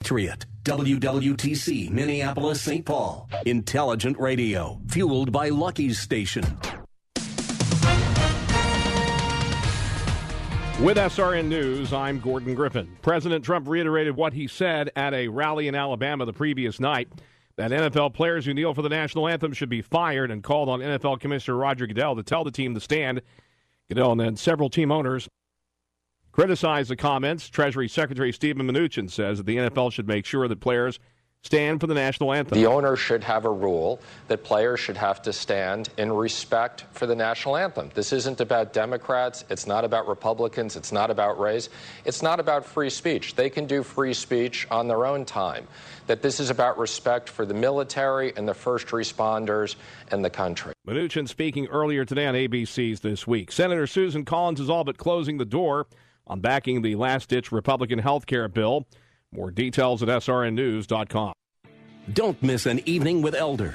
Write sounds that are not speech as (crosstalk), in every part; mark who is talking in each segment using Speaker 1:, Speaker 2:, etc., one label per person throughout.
Speaker 1: Patriot, WWTC, Minneapolis, St. Paul. Intelligent radio, fueled by Lucky's Station.
Speaker 2: With SRN News, I'm Gordon Griffin. President Trump reiterated what he said at a rally in Alabama the previous night that NFL players who kneel for the national anthem should be fired and called on NFL Commissioner Roger Goodell to tell the team to stand. Goodell and then several team owners criticized the comments. Treasury Secretary Steven Mnuchin says that the NFL should make sure that players stand for the national anthem.
Speaker 3: The owner should have a rule that players should have to stand in respect for the national anthem. This isn't about Democrats. It's not about Republicans. It's not about race. It's not about free speech. They can do free speech on their own time. That this is about respect for the military and the first responders and the country.
Speaker 2: Mnuchin speaking earlier today on ABC's This Week. Senator Susan Collins is all but closing the door on backing the last ditch Republican health care bill. More details at srnnews.com.
Speaker 1: Don't miss an evening with Elder.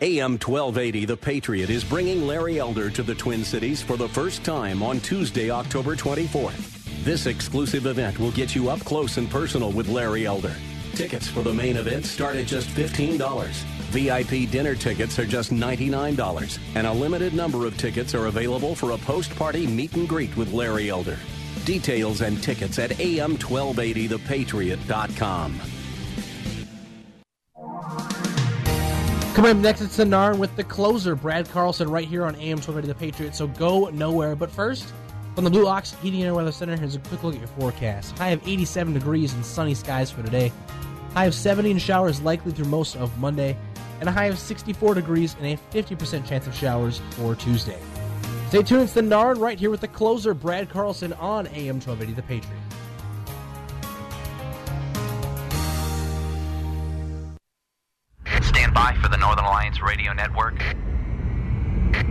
Speaker 1: AM 1280 The Patriot is bringing Larry Elder to the Twin Cities for the first time on Tuesday, October 24th. This exclusive event will get you up close and personal with Larry Elder. Tickets for the main event start at just $15. VIP dinner tickets are just $99, and a limited number of tickets are available for a post party meet and greet with Larry Elder. Details and tickets at am1280thepatriot.com.
Speaker 4: Coming up next, it's Narn with the closer, Brad Carlson, right here on AM 1280 The Patriot. So go nowhere. But first, from the Blue Ox Heating and Weather Center, here's a quick look at your forecast. High of 87 degrees and sunny skies for today. High of 70 and showers likely through most of Monday. And a high of 64 degrees and a 50% chance of showers for Tuesday. Stay tuned. It's the Narn right here with the closer, Brad Carlson, on AM 1280 The Patriot.
Speaker 5: Stand by for the Northern Alliance Radio Network.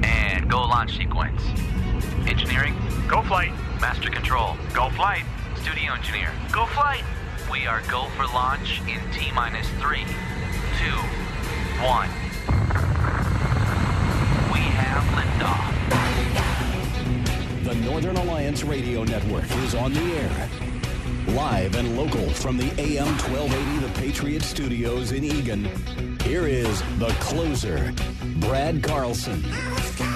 Speaker 5: And go launch sequence. Engineering, go flight. Master control, go flight. Studio engineer, go flight. We are go for launch in T minus three, two, one. Have liftoff.
Speaker 1: The Northern Alliance Radio Network is on the air. Live and local from the AM 1280 The Patriot Studios in Eagan. Here is the closer, Brad Carlson.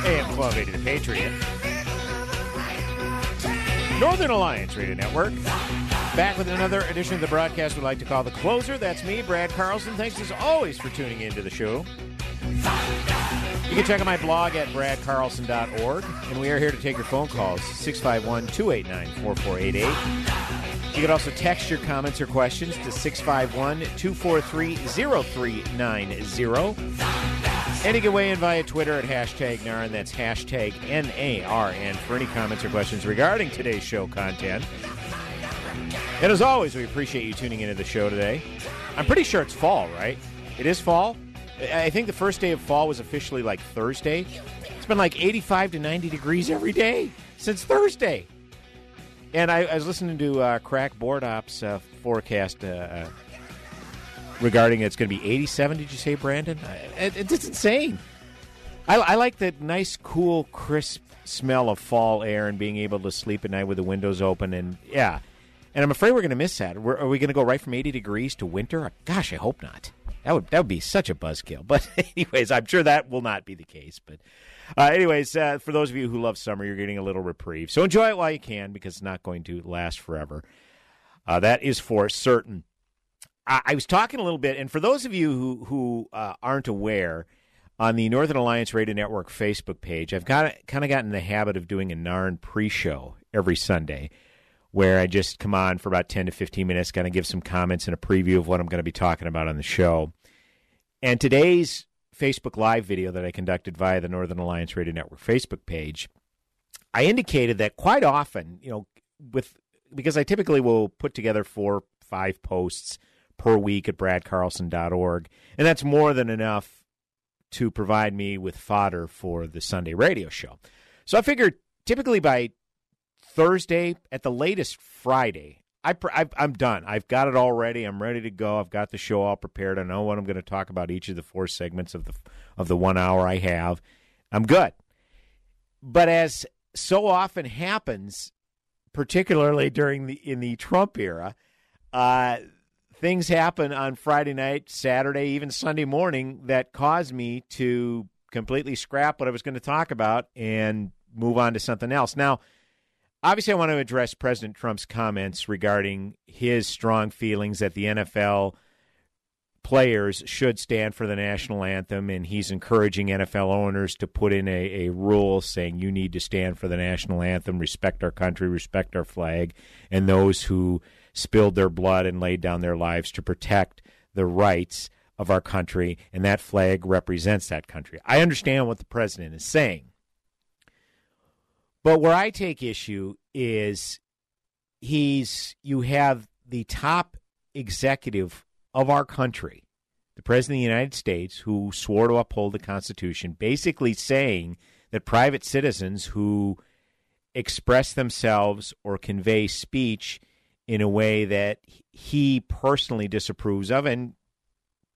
Speaker 6: AM 1280 The Patriot. Northern Alliance Radio Network. Back with another edition of the broadcast We'd like to call The Closer. That's me, Brad Carlson. Thanks as always for tuning into the show. You can check out my blog at bradcarlson.org, and we are here to take your phone calls 651 289 4488. You can also text your comments or questions to 651 243 0390. And you can weigh in via Twitter at hashtag NARN. That's hashtag N A R N for any comments or questions regarding today's show content. And as always, we appreciate you tuning into the show today. I'm pretty sure it's fall, right? It is fall? I think the first day of fall was officially like Thursday. It's been like 85 to 90 degrees every day since Thursday. And I, I was listening to uh, Crack Board Ops uh, forecast uh, uh, regarding it's going to be 87. Did you say, Brandon? It, it's insane. I, I like the nice, cool, crisp smell of fall air and being able to sleep at night with the windows open. And yeah, and I'm afraid we're going to miss that. We're, are we going to go right from 80 degrees to winter? Gosh, I hope not. That would that would be such a buzzkill. But (laughs) anyways, I'm sure that will not be the case. But uh, anyways, uh, for those of you who love summer, you're getting a little reprieve. So enjoy it while you can because it's not going to last forever. Uh, that is for certain. I, I, was talking a little bit, and for those of you who who uh, aren't aware, on the Northern Alliance Radio Network Facebook page, I've got kind of gotten in the habit of doing a NARN pre-show every Sunday where I just come on for about 10 to 15 minutes, kind of give some comments and a preview of what I'm going to be talking about on the show. And today's Facebook Live video that I conducted via the Northern Alliance Radio Network Facebook page, I indicated that quite often, you know, with because I typically will put together four, five posts per week at bradcarlson.org. And that's more than enough to provide me with fodder for the Sunday radio show. So I figured typically by Thursday, at the latest Friday, I, I'm done. I've got it all ready. I'm ready to go. I've got the show all prepared. I know what I'm going to talk about each of the four segments of the of the one hour I have. I'm good. But as so often happens, particularly during the in the Trump era, uh, things happen on Friday night, Saturday, even Sunday morning that cause me to completely scrap what I was going to talk about and move on to something else. Now, obviously, I want to address President Trump's comments regarding his strong feelings that the NFL players should stand for the national anthem, and he's encouraging NFL owners to put in a, a rule saying you need to stand for the national anthem, respect our country, respect our flag, and those who spilled their blood and laid down their lives to protect the rights of our country, and that flag represents that country. I understand what the president is saying. But where I take issue is he's you have the top executive of our country, the President of the United States, who swore to uphold the Constitution, basically saying that private citizens who express themselves or convey speech in a way that he personally disapproves of, and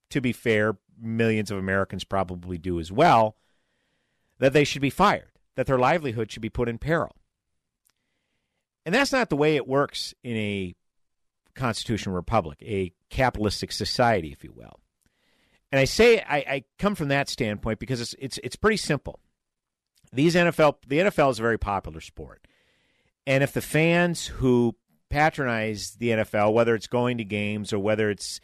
Speaker 6: to be fair, millions of Americans probably do as well, that they should be fired, that their livelihood should be put in peril. And that's not the way it works in a constitutional republic, a capitalistic society, if you will. And I say I, I come from that standpoint because it's it's it's pretty simple. These NFL the NFL is a very popular sport. And if the fans who patronize the NFL, whether it's going to games or whether it's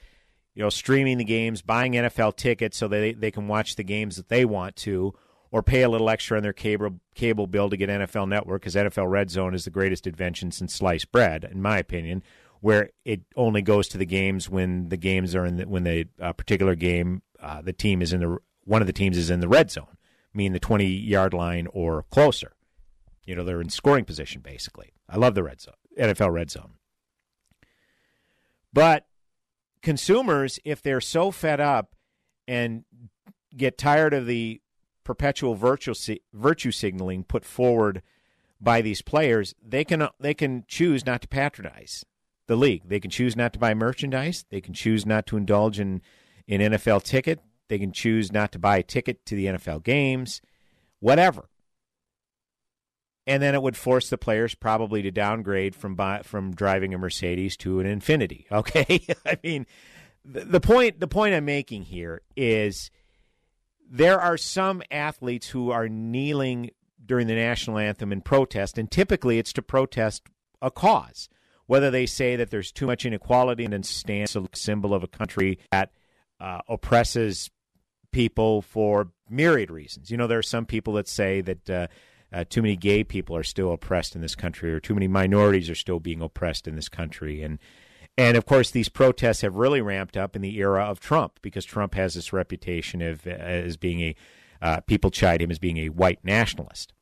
Speaker 6: you know streaming the games, buying NFL tickets so they they can watch the games that they want to, or pay a little extra on their cable cable bill to get NFL Network because NFL Red Zone is the greatest invention since sliced bread, in my opinion where it only goes to the games when the games are in the, when the uh, particular game uh, the team is in the one of the teams is in the red zone, meaning the 20 yard line or closer. You know, they're in scoring position basically. I love the red zone, NFL red zone. But consumers, if they're so fed up and get tired of the perpetual virtue virtue signaling put forward by these players, they can they can choose not to patronize the league. They can choose not to buy merchandise. They can choose not to indulge in an NFL ticket. They can choose not to buy a ticket to the NFL games, whatever. And then it would force the players probably to downgrade from buy, from driving a Mercedes to an Infiniti. (laughs) Okay, I mean, the, the point the point I'm making here is there are some athletes who are kneeling during the national anthem in protest, and typically it's to protest a cause whether they say that there's too much inequality and then stands a symbol of a country that uh, oppresses people for myriad reasons. You know, there are some people that say that uh, uh, too many gay people are still oppressed in this country, or too many minorities are still being oppressed in this country, and and of course, these protests have really ramped up in the era of Trump because Trump has this reputation of as being a uh, people chide him as being a white nationalist.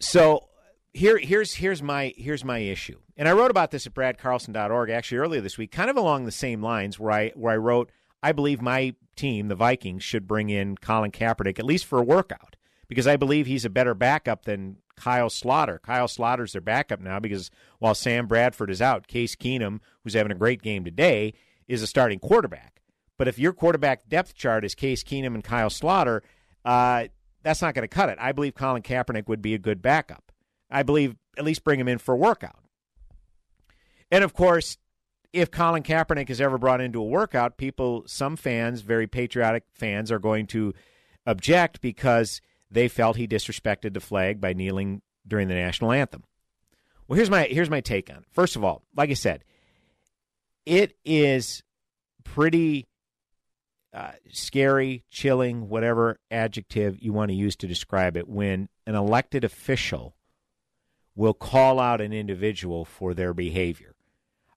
Speaker 6: So here here's here's my here's my issue. And I wrote about this at bradcarlson.org actually earlier this week, kind of along the same lines where I where I wrote I believe my team, the Vikings, should bring in Colin Kaepernick at least for a workout because I believe he's a better backup than Kyle Sloter. Kyle Sloter's their backup now because while Sam Bradford is out, Case Keenum, who's having a great game today, is a starting quarterback. But if your quarterback depth chart is Case Keenum and Kyle Sloter, uh, that's not going to cut it. I believe Colin Kaepernick would be a good backup. I believe at least bring him in for a workout. And of course, if Colin Kaepernick is ever brought into a workout, people, some fans, very patriotic fans, are going to object because they felt he disrespected the flag by kneeling during the national anthem. Well, here's my here's my take on it. First of all, like I said, it is pretty uh, scary, chilling, whatever adjective you want to use to describe it, when an elected official will call out an individual for their behavior.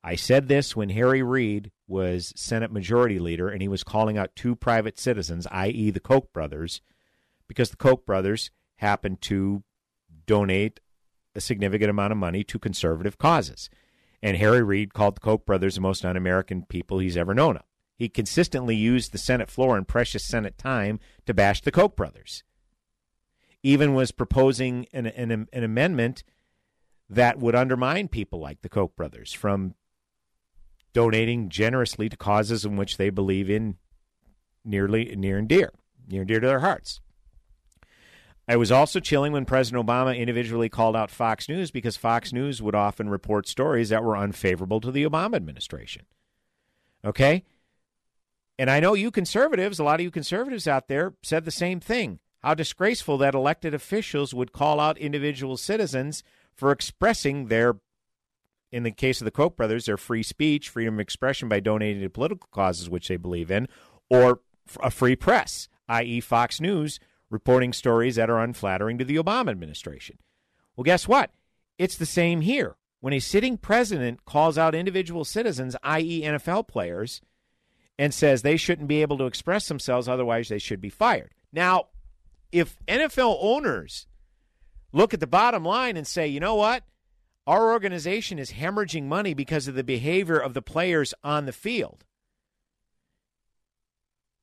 Speaker 6: I said this when Harry Reid was Senate Majority Leader and he was calling out two private citizens, i.e., the Koch brothers, because the Koch brothers happened to donate a significant amount of money to conservative causes. And Harry Reid called the Koch brothers the most un American people he's ever known of. He consistently used the Senate floor and precious Senate time to bash the Koch brothers. Even was proposing an, an, an amendment that would undermine people like the Koch brothers from donating generously to causes in which they believe in nearly near and dear, near and dear to their hearts. I was also chilling when President Obama individually called out Fox News because Fox News would often report stories that were unfavorable to the Obama administration. Okay? And I know you conservatives, a lot of you conservatives out there, said the same thing. How disgraceful that elected officials would call out individual citizens for expressing their, in the case of the Koch brothers, their free speech, freedom of expression by donating to political causes which they believe in, or a free press, i.e., Fox News reporting stories that are unflattering to the Obama administration. Well, guess what? It's the same here. When a sitting president calls out individual citizens, i.e., NFL players, and says they shouldn't be able to express themselves, otherwise, they should be fired. Now, if NFL owners look at the bottom line and say, you know what? Our organization is hemorrhaging money because of the behavior of the players on the field.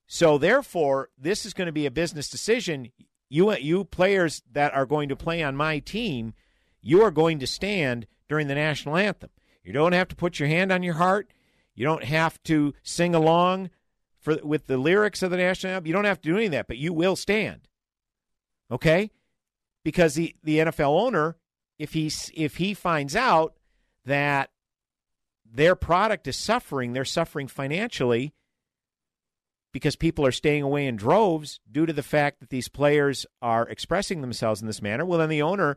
Speaker 6: So therefore, this is going to be a business decision. You you players that are going to play on my team, you are going to stand during the national anthem. You don't have to put your hand on your heart. You don't have to sing along for with the lyrics of the national anthem. You don't have to do any of that, but you will stand. Okay? Because the, the NFL owner, if he if he finds out that their product is suffering, they're suffering financially, because people are staying away in droves due to the fact that these players are expressing themselves in this manner, well, then the owner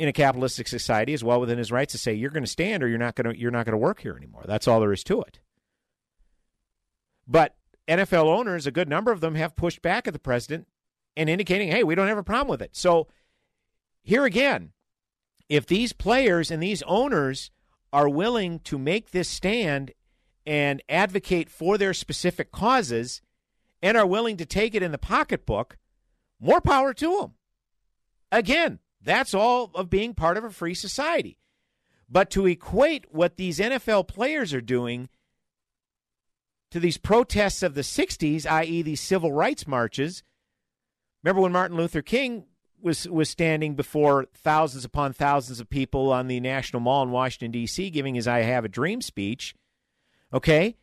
Speaker 6: in a capitalistic society is well within his rights to say you're going to stand or you're not going to you're not going to work here anymore. That's all there is to it. But NFL owners, a good number of them have pushed back at the president and indicating, "Hey, we don't have a problem with it." So here again, if these players and these owners are willing to make this stand and advocate for their specific causes and are willing to take it in the pocketbook, more power to them. Again, that's all of being part of a free society. But to equate what these NFL players are doing to these protests of the 60s, i.e., these civil rights marches, remember when Martin Luther King was, was standing before thousands upon thousands of people on the National Mall in Washington, D.C., giving his I Have a Dream speech? Okay,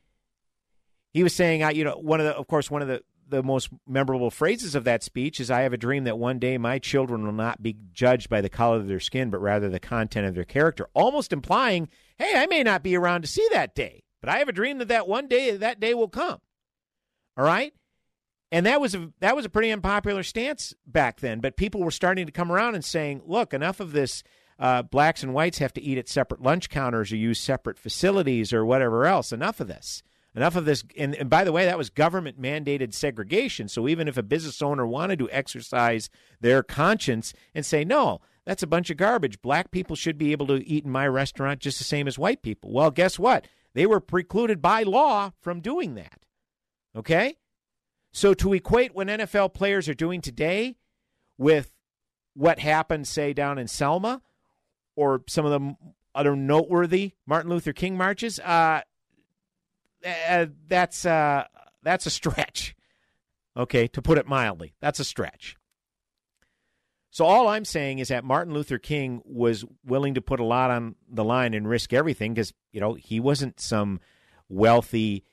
Speaker 6: he was saying, "I, you know, one of the, of course, one of the the most memorable phrases of that speech is, "I have a dream that one day my children will not be judged by the color of their skin, but rather the content of their character," almost implying, "Hey, I may not be around to see that day, but I have a dream that that one day that day will come." All right. And that was a that was a pretty unpopular stance back then, but people were starting to come around and saying, "Look, enough of this uh, blacks and whites have to eat at separate lunch counters or use separate facilities or whatever else. Enough of this. Enough of this. And, and by the way, that was government mandated segregation. So even if a business owner wanted to exercise their conscience and say, no, that's a bunch of garbage. Black people should be able to eat in my restaurant just the same as white people. Well, guess what? They were precluded by law from doing that. Okay? So to equate what NFL players are doing today with what happened, say, down in Selma or some of the other noteworthy Martin Luther King marches, uh, uh, that's uh, that's a stretch. Okay, to put it mildly, that's a stretch. So all I'm saying is that Martin Luther King was willing to put a lot on the line and risk everything because you know he wasn't some wealthy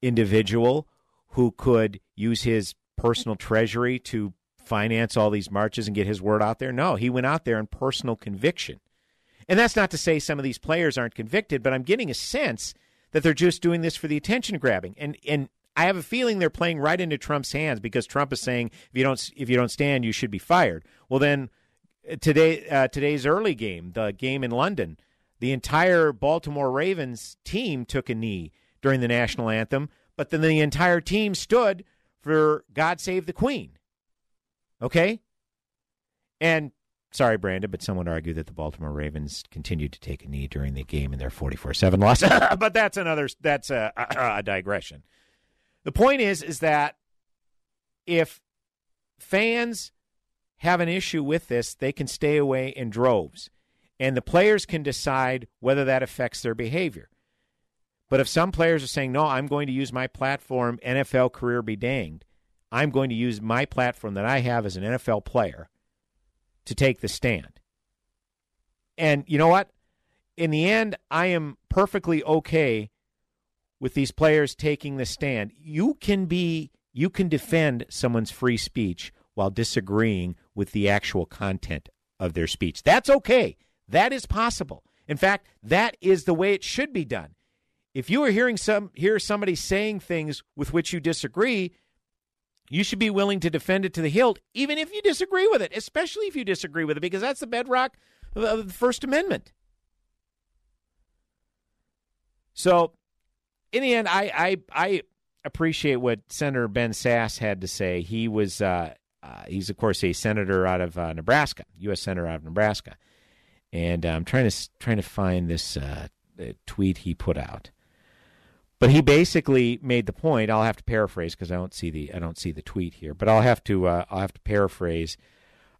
Speaker 6: individual who could use his personal treasury to finance all these marches and get his word out there. No, he went out there in personal conviction. And that's not to say some of these players aren't convicted, but I'm getting a sense that they're just doing this for the attention grabbing. And and I have a feeling they're playing right into Trump's hands because Trump is saying if you don't if you don't stand, you should be fired. Well, then uh, today uh, today's early game, the game in London, the entire Baltimore Ravens team took a knee during the national anthem, but then the entire team stood for "God Save the Queen." Okay, and sorry, Brandon, but someone argued that the Baltimore Ravens continued to take a knee during the game in their 44-7 loss. (laughs) but that's another that's a, a, a digression. The point is is that if fans have an issue with this, they can stay away in droves. And the players can decide whether that affects their behavior. But if some players are saying, no, I'm going to use my platform, NFL career be danged, I'm going to use my platform that I have as an NFL player to take the stand. And you know what? In the end, I am perfectly okay with these players taking the stand. You can be you can defend someone's free speech while disagreeing with the actual content of their speech. That's okay. That is possible. In fact, that is the way it should be done. If you are hearing some hear somebody saying things with which you disagree, you should be willing to defend it to the hilt, even if you disagree with it, especially if you disagree with it, because that's the bedrock of the First Amendment. So, in the end, I I, I appreciate what Senator Ben Sasse had to say. He was uh, uh, he's of course a senator out of uh, Nebraska, U.S. senator out of Nebraska, and I'm trying to trying to find this uh, tweet he put out. But he basically made the point. I'll have to paraphrase because I don't see the I don't see the tweet here. But I'll have to uh, I'll have to paraphrase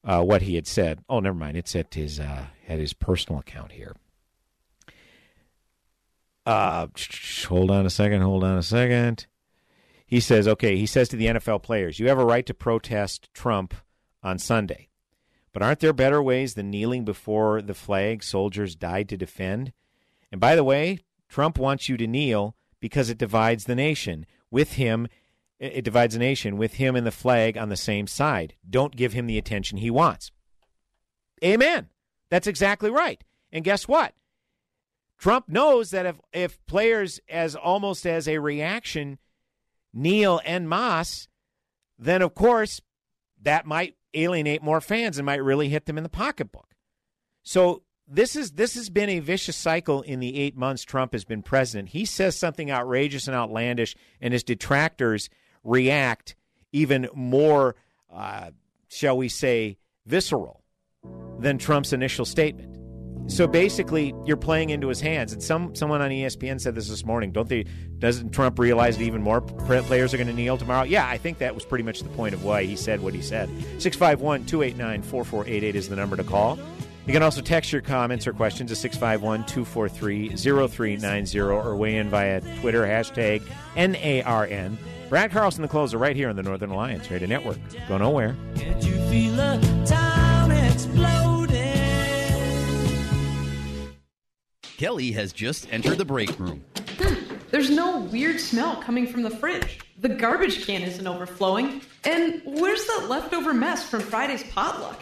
Speaker 6: uh, what he had said. Oh, never mind. It's at his uh, at his personal account here. Uh, hold on a second. Hold on a second. He says, okay. He says to the NFL players, "You have a right to protest Trump on Sunday, but aren't there better ways than kneeling before the flag soldiers died to defend? And by the way, Trump wants you to kneel." Because it divides the nation. With him, it divides the nation with him and the flag on the same side. Don't give him the attention he wants. Amen. That's exactly right. And guess what? Trump knows that if, if players, as almost as a reaction, kneel and Moss, then of course that might alienate more fans and might really hit them in the pocketbook. So this is this has been a vicious cycle in the eight months Trump has been president. He says something outrageous and outlandish, and his detractors react even more, uh, shall we say, visceral than Trump's initial statement. So basically, you're playing into his hands. And some someone on ESPN said this this morning. Don't they? Doesn't Trump realize that even more players are going to kneel tomorrow? Yeah, I think that was pretty much the point of why he said what he said. 651 289 4488 is the number to call. You can also text your comments or questions to 651 243 0390 or weigh in via Twitter, hashtag NARN. Brad Carlson, the closer, right here on the Northern Alliance Radio Network. Go nowhere.
Speaker 7: Kelly has just entered the break room.
Speaker 8: Hmm, there's no weird smell coming from the fridge. The garbage can isn't overflowing. And where's that leftover mess from Friday's potluck?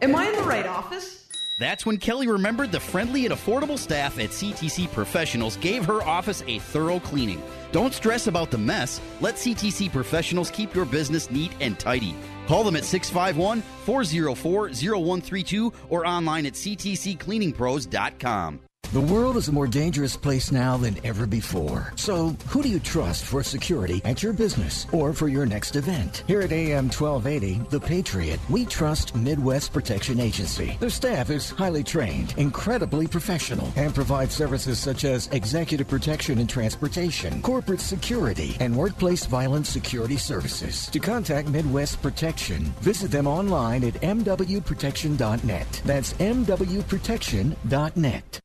Speaker 8: Am I in the right office?
Speaker 7: That's when Kelly remembered the friendly and affordable staff at CTC Professionals gave her office a thorough cleaning. Don't stress about the mess. Let CTC Professionals keep your business neat and tidy. Call them at 651 404 0132 or online at ctccleaningpros.com.
Speaker 9: The world is a more dangerous place now than ever before. So, who do you trust for security at your business or for your next event? Here at AM 1280, The Patriot, we trust Midwest Protection Agency. Their staff is highly trained, incredibly professional, and provides services such as executive protection and transportation, corporate security, and workplace violence security services. To contact Midwest Protection, visit them online at mwprotection.net. That's mwprotection.net.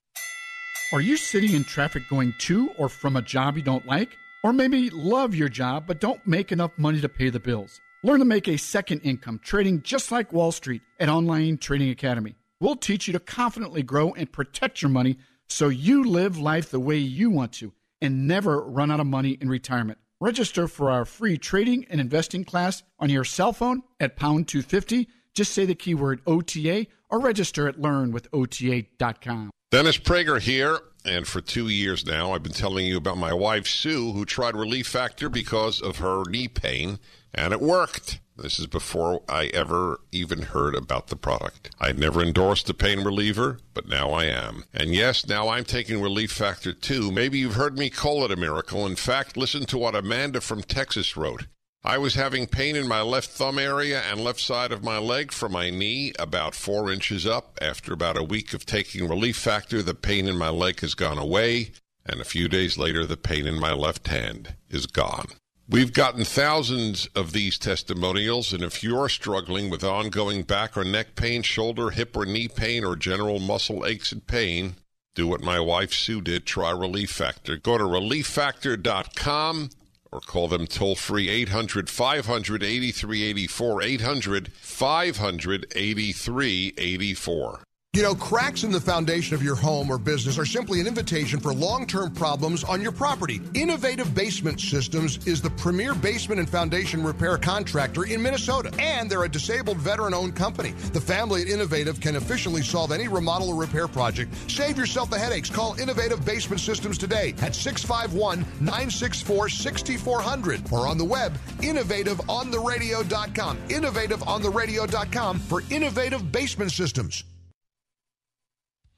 Speaker 10: Are you sitting in traffic going to or from a job you don't like? Or maybe love your job but don't make enough money to pay the bills? Learn to make a second income trading just like Wall Street at Online Trading Academy. We'll teach you to confidently grow and protect your money so you live life the way you want to and never run out of money in retirement. Register for our free trading and investing class on your cell phone at pound 250. Just say the keyword OTA or register at learnwithota.com.
Speaker 11: Dennis Prager here, and for two years now, I've been telling you about my wife Sue, who tried Relief Factor because of her knee pain, and it worked. This is before I ever even heard about the product. I never endorsed a pain reliever, but now I am. And yes, now I'm taking Relief Factor too. Maybe you've heard me call it a miracle. In fact, listen to what Amanda from Texas wrote. I was having pain in my left thumb area and left side of my leg from my knee about four inches up. After about a week of taking Relief Factor, the pain in my leg has gone away, and a few days later, the pain in my left hand is gone. We've gotten thousands of these testimonials, and if you're struggling with ongoing back or neck pain, shoulder, hip, or knee pain, or general muscle aches and pain, do what my wife Sue did. Try Relief Factor. Go to relieffactor.com or call them toll free 800 500 8384. 800 500 8384.
Speaker 12: You know, cracks in the foundation of your home or business are simply an invitation for long term problems on your property. Innovative Basement Systems is the premier basement and foundation repair contractor in Minnesota, and they're a disabled veteran owned company. The family at Innovative can efficiently solve any remodel or repair project. Save yourself the headaches. Call Innovative Basement Systems today at 651 964 6400 or on the web, innovativeontheradio.com. Innovativeontheradio.com for Innovative Basement Systems.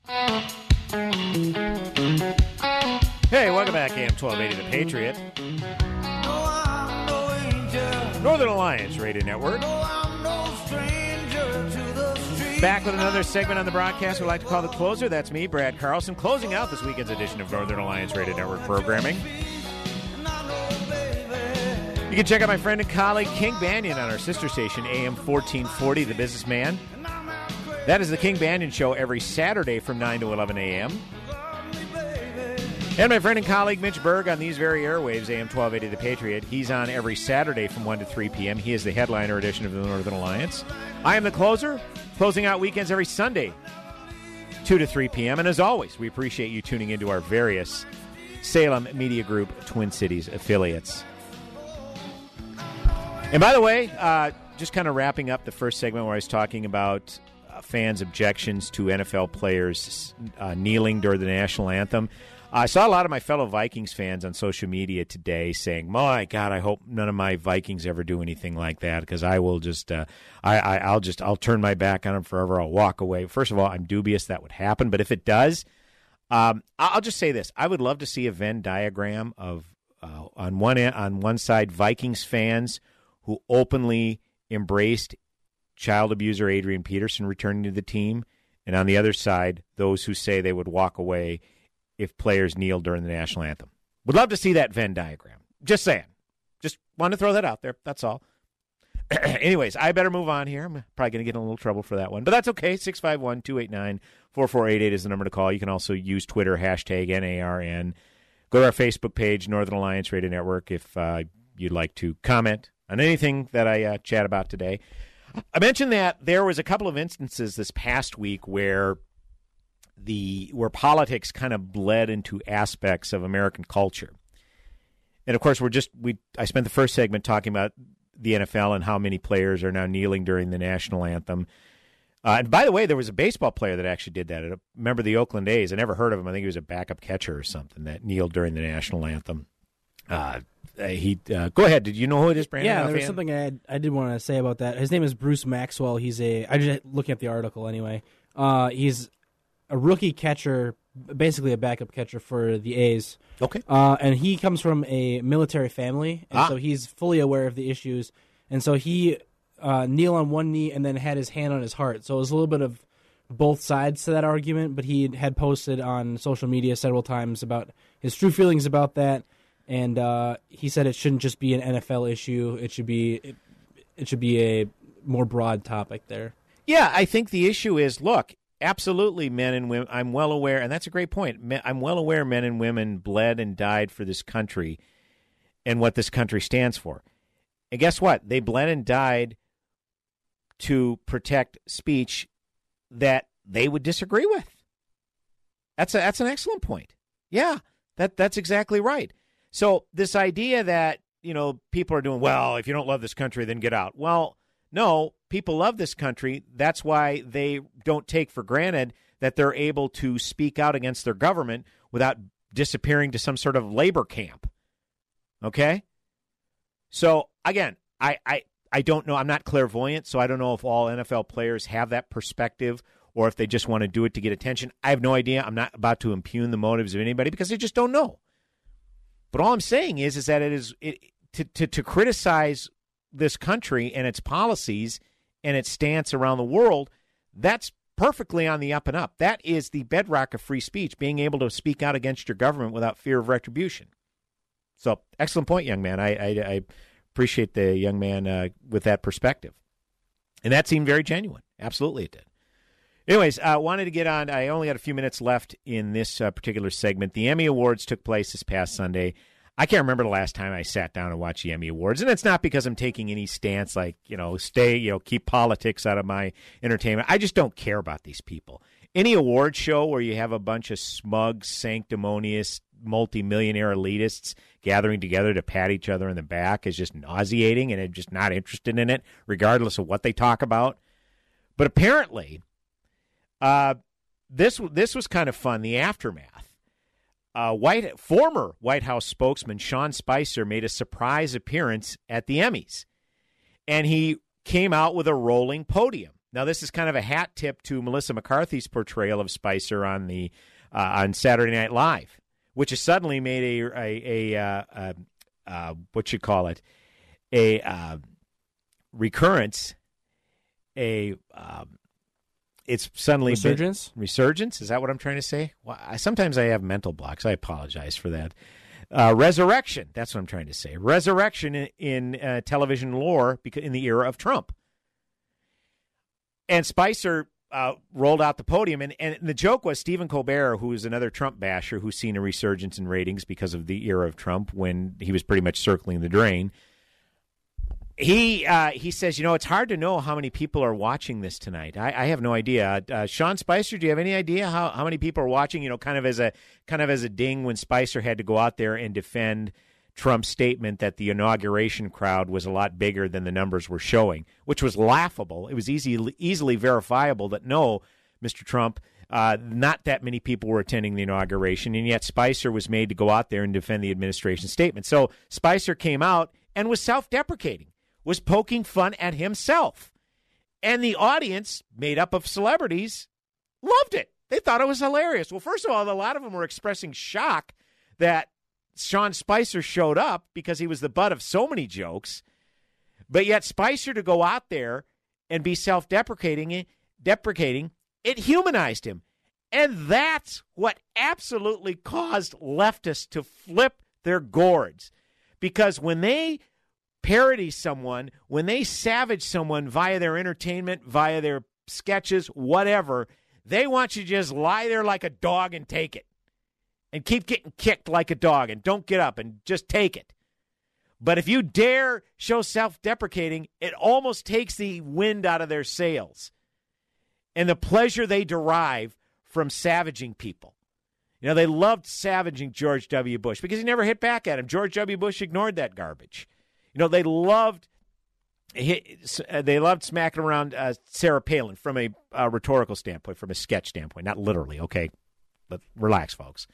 Speaker 6: Hey, welcome back, AM 1280 The Patriot. Northern Alliance Radio Network. Back with another segment on the broadcast we like to call the closer. That's me, Brad Carlson, closing out this weekend's edition of Northern Alliance Radio Network programming. You can check out my friend and colleague King Banaian on our sister station, AM 1440, The Businessman. That is the King Banaian Show every Saturday from 9 to 11 a.m. And my friend and colleague Mitch Berg on these very airwaves, AM 1280 The Patriot. He's on every Saturday from 1 to 3 p.m. He is the headliner edition of the Northern Alliance. I am the closer, closing out weekends every Sunday, 2 to 3 p.m. And as always, we appreciate you tuning into our various Salem Media Group Twin Cities affiliates. And by the way, uh, just kind of wrapping up the first segment where I was talking about fans' objections to NFL players uh, kneeling during the national anthem. I saw a lot of my fellow Vikings fans on social media today saying, "My God, I hope none of my Vikings ever do anything like that because I will just, uh, I, I, I'll just, I'll turn my back on them forever. I'll walk away." First of all, I'm dubious that would happen, but if it does, um, I'll just say this: I would love to see a Venn diagram of uh, on one on one side Vikings fans who openly embraced child abuser Adrian Peterson returning to the team, and on the other side, those who say they would walk away if players kneel during the national anthem. Would love to see that Venn diagram. Just saying. Just want to throw that out there. That's all. (clears throat) Anyways, I better move on here. I'm probably going to get in a little trouble for that one, but that's okay. 651 289 4488 is the number to call. You can also use Twitter, hashtag NARN. Go to our Facebook page, Northern Alliance Radio Network, if uh, you'd like to comment on anything that I uh, chat about today. I mentioned that there was a couple of instances this past week where the where politics kind of bled into aspects of American culture. And of course, we're just we I spent the first segment talking about the NFL and how many players are now kneeling during the national anthem. Uh, and by the way, there was a baseball player that actually did that. I Remember the Oakland A's? I never heard of him. I think he was a backup catcher or something that kneeled during the national anthem. Uh, he uh, go ahead. Did you know who it is, Brandon?
Speaker 4: Yeah, there was something I I did want to say about that. His name is Bruce Maxwell. He's a I just looking at the article anyway. Uh, he's a rookie catcher, basically a backup catcher for the A's.
Speaker 6: Okay.
Speaker 4: Uh, and he comes from a military family, and
Speaker 6: Ah.
Speaker 4: so he's fully aware of the issues. And so he uh, kneel on one knee and then had his hand on his heart. So it was a little bit of both sides to that argument. But he had posted on social media several times about his true feelings about that, and uh, he said it shouldn't just be an NFL issue. It should be it, it should be a more broad topic there.
Speaker 6: Yeah, I think the issue is look, absolutely, men and women. I'm well aware, and that's a great point. I'm well aware men and women bled and died for this country and what this country stands for. And guess what? They bled and died to protect speech that they would disagree with. That's a, that's an excellent point. Yeah, that that's exactly right. So this idea that you know people are doing well, if you don't love this country, then get out. Well, no, people love this country. That's why they don't take for granted that they're able to speak out against their government without disappearing to some sort of labor camp. Okay? So again, I, I I don't know. I'm not clairvoyant, so I don't know if all NFL players have that perspective or if they just want to do it to get attention. I have no idea. I'm not about to impugn the motives of anybody because I just don't know. But all I'm saying is, is that it is it, to, to to criticize this country and its policies and its stance around the world. That's perfectly on the up and up. That is the bedrock of free speech, being able to speak out against your government without fear of retribution. So excellent point, young man. I I, I appreciate the young man uh, with that perspective, and that seemed very genuine. Absolutely, it did. Anyways, I uh, wanted to get on. I only got a few minutes left in this uh, particular segment. The Emmy Awards took place this past Sunday. I can't remember the last time I sat down and watched the Emmy Awards, and it's not because I'm taking any stance like you know, stay, you know, keep politics out of my entertainment. I just don't care about these people. Any award show where you have a bunch of smug, sanctimonious, multimillionaire elitists gathering together to pat each other in the back is just nauseating, and I'm just not interested in it, regardless of what they talk about. But apparently, uh, this this was kind of fun. The aftermath uh, White former White House spokesman Sean Spicer made a surprise appearance at the Emmys, and he came out with a rolling podium. Now, this is kind of a hat tip to Melissa McCarthy's portrayal of Spicer on the uh, on Saturday Night Live, which has suddenly made a a, a uh, uh what you call it a uh, recurrence, a um, it's suddenly
Speaker 4: resurgence.
Speaker 6: Been, resurgence is that what I'm trying to say? Well, I, sometimes I have mental blocks. I apologize for that. Uh, resurrection. That's what I'm trying to say. Resurrection in, in uh, television lore because in the era of Trump. And Spicer uh, rolled out the podium, and, and the joke was Stephen Colbert, who is another Trump basher who's seen a resurgence in ratings because of the era of Trump when he was pretty much circling the drain he uh, he says, you know, it's hard to know how many people are watching this tonight. I, I have no idea. Uh, Sean Spicer, do you have any idea how, how many people are watching? You know, kind of as a kind of as a ding when Spicer had to go out there and defend Trump's statement that the inauguration crowd was a lot bigger than the numbers were showing, which was laughable. It was easy easily verifiable that no, Mr. Trump. Uh, not that many people were attending the inauguration, and yet Spicer was made to go out there and defend the administration statement. So Spicer came out and was self deprecating was poking fun at himself. And the audience, made up of celebrities, loved it. They thought it was hilarious. Well, first of all, a lot of them were expressing shock that Sean Spicer showed up because he was the butt of so many jokes. But yet Spicer to go out there and be self-deprecating, deprecating, it humanized him. And that's what absolutely caused leftists to flip their gourds. Because when they parody someone, when they savage someone via their entertainment, via their sketches, whatever, they want you to just lie there like a dog and take it. And keep getting kicked like a dog and don't get up and just take it. But if you dare show self deprecating, it almost takes the wind out of their sails and the pleasure they derive from savaging people. You know, they loved savaging George W. Bush because he never hit back at him. George W. Bush ignored that garbage. You know, they loved they loved smacking around uh, Sarah Palin from a uh, rhetorical standpoint, from a sketch standpoint, not literally. Okay, but relax, folks.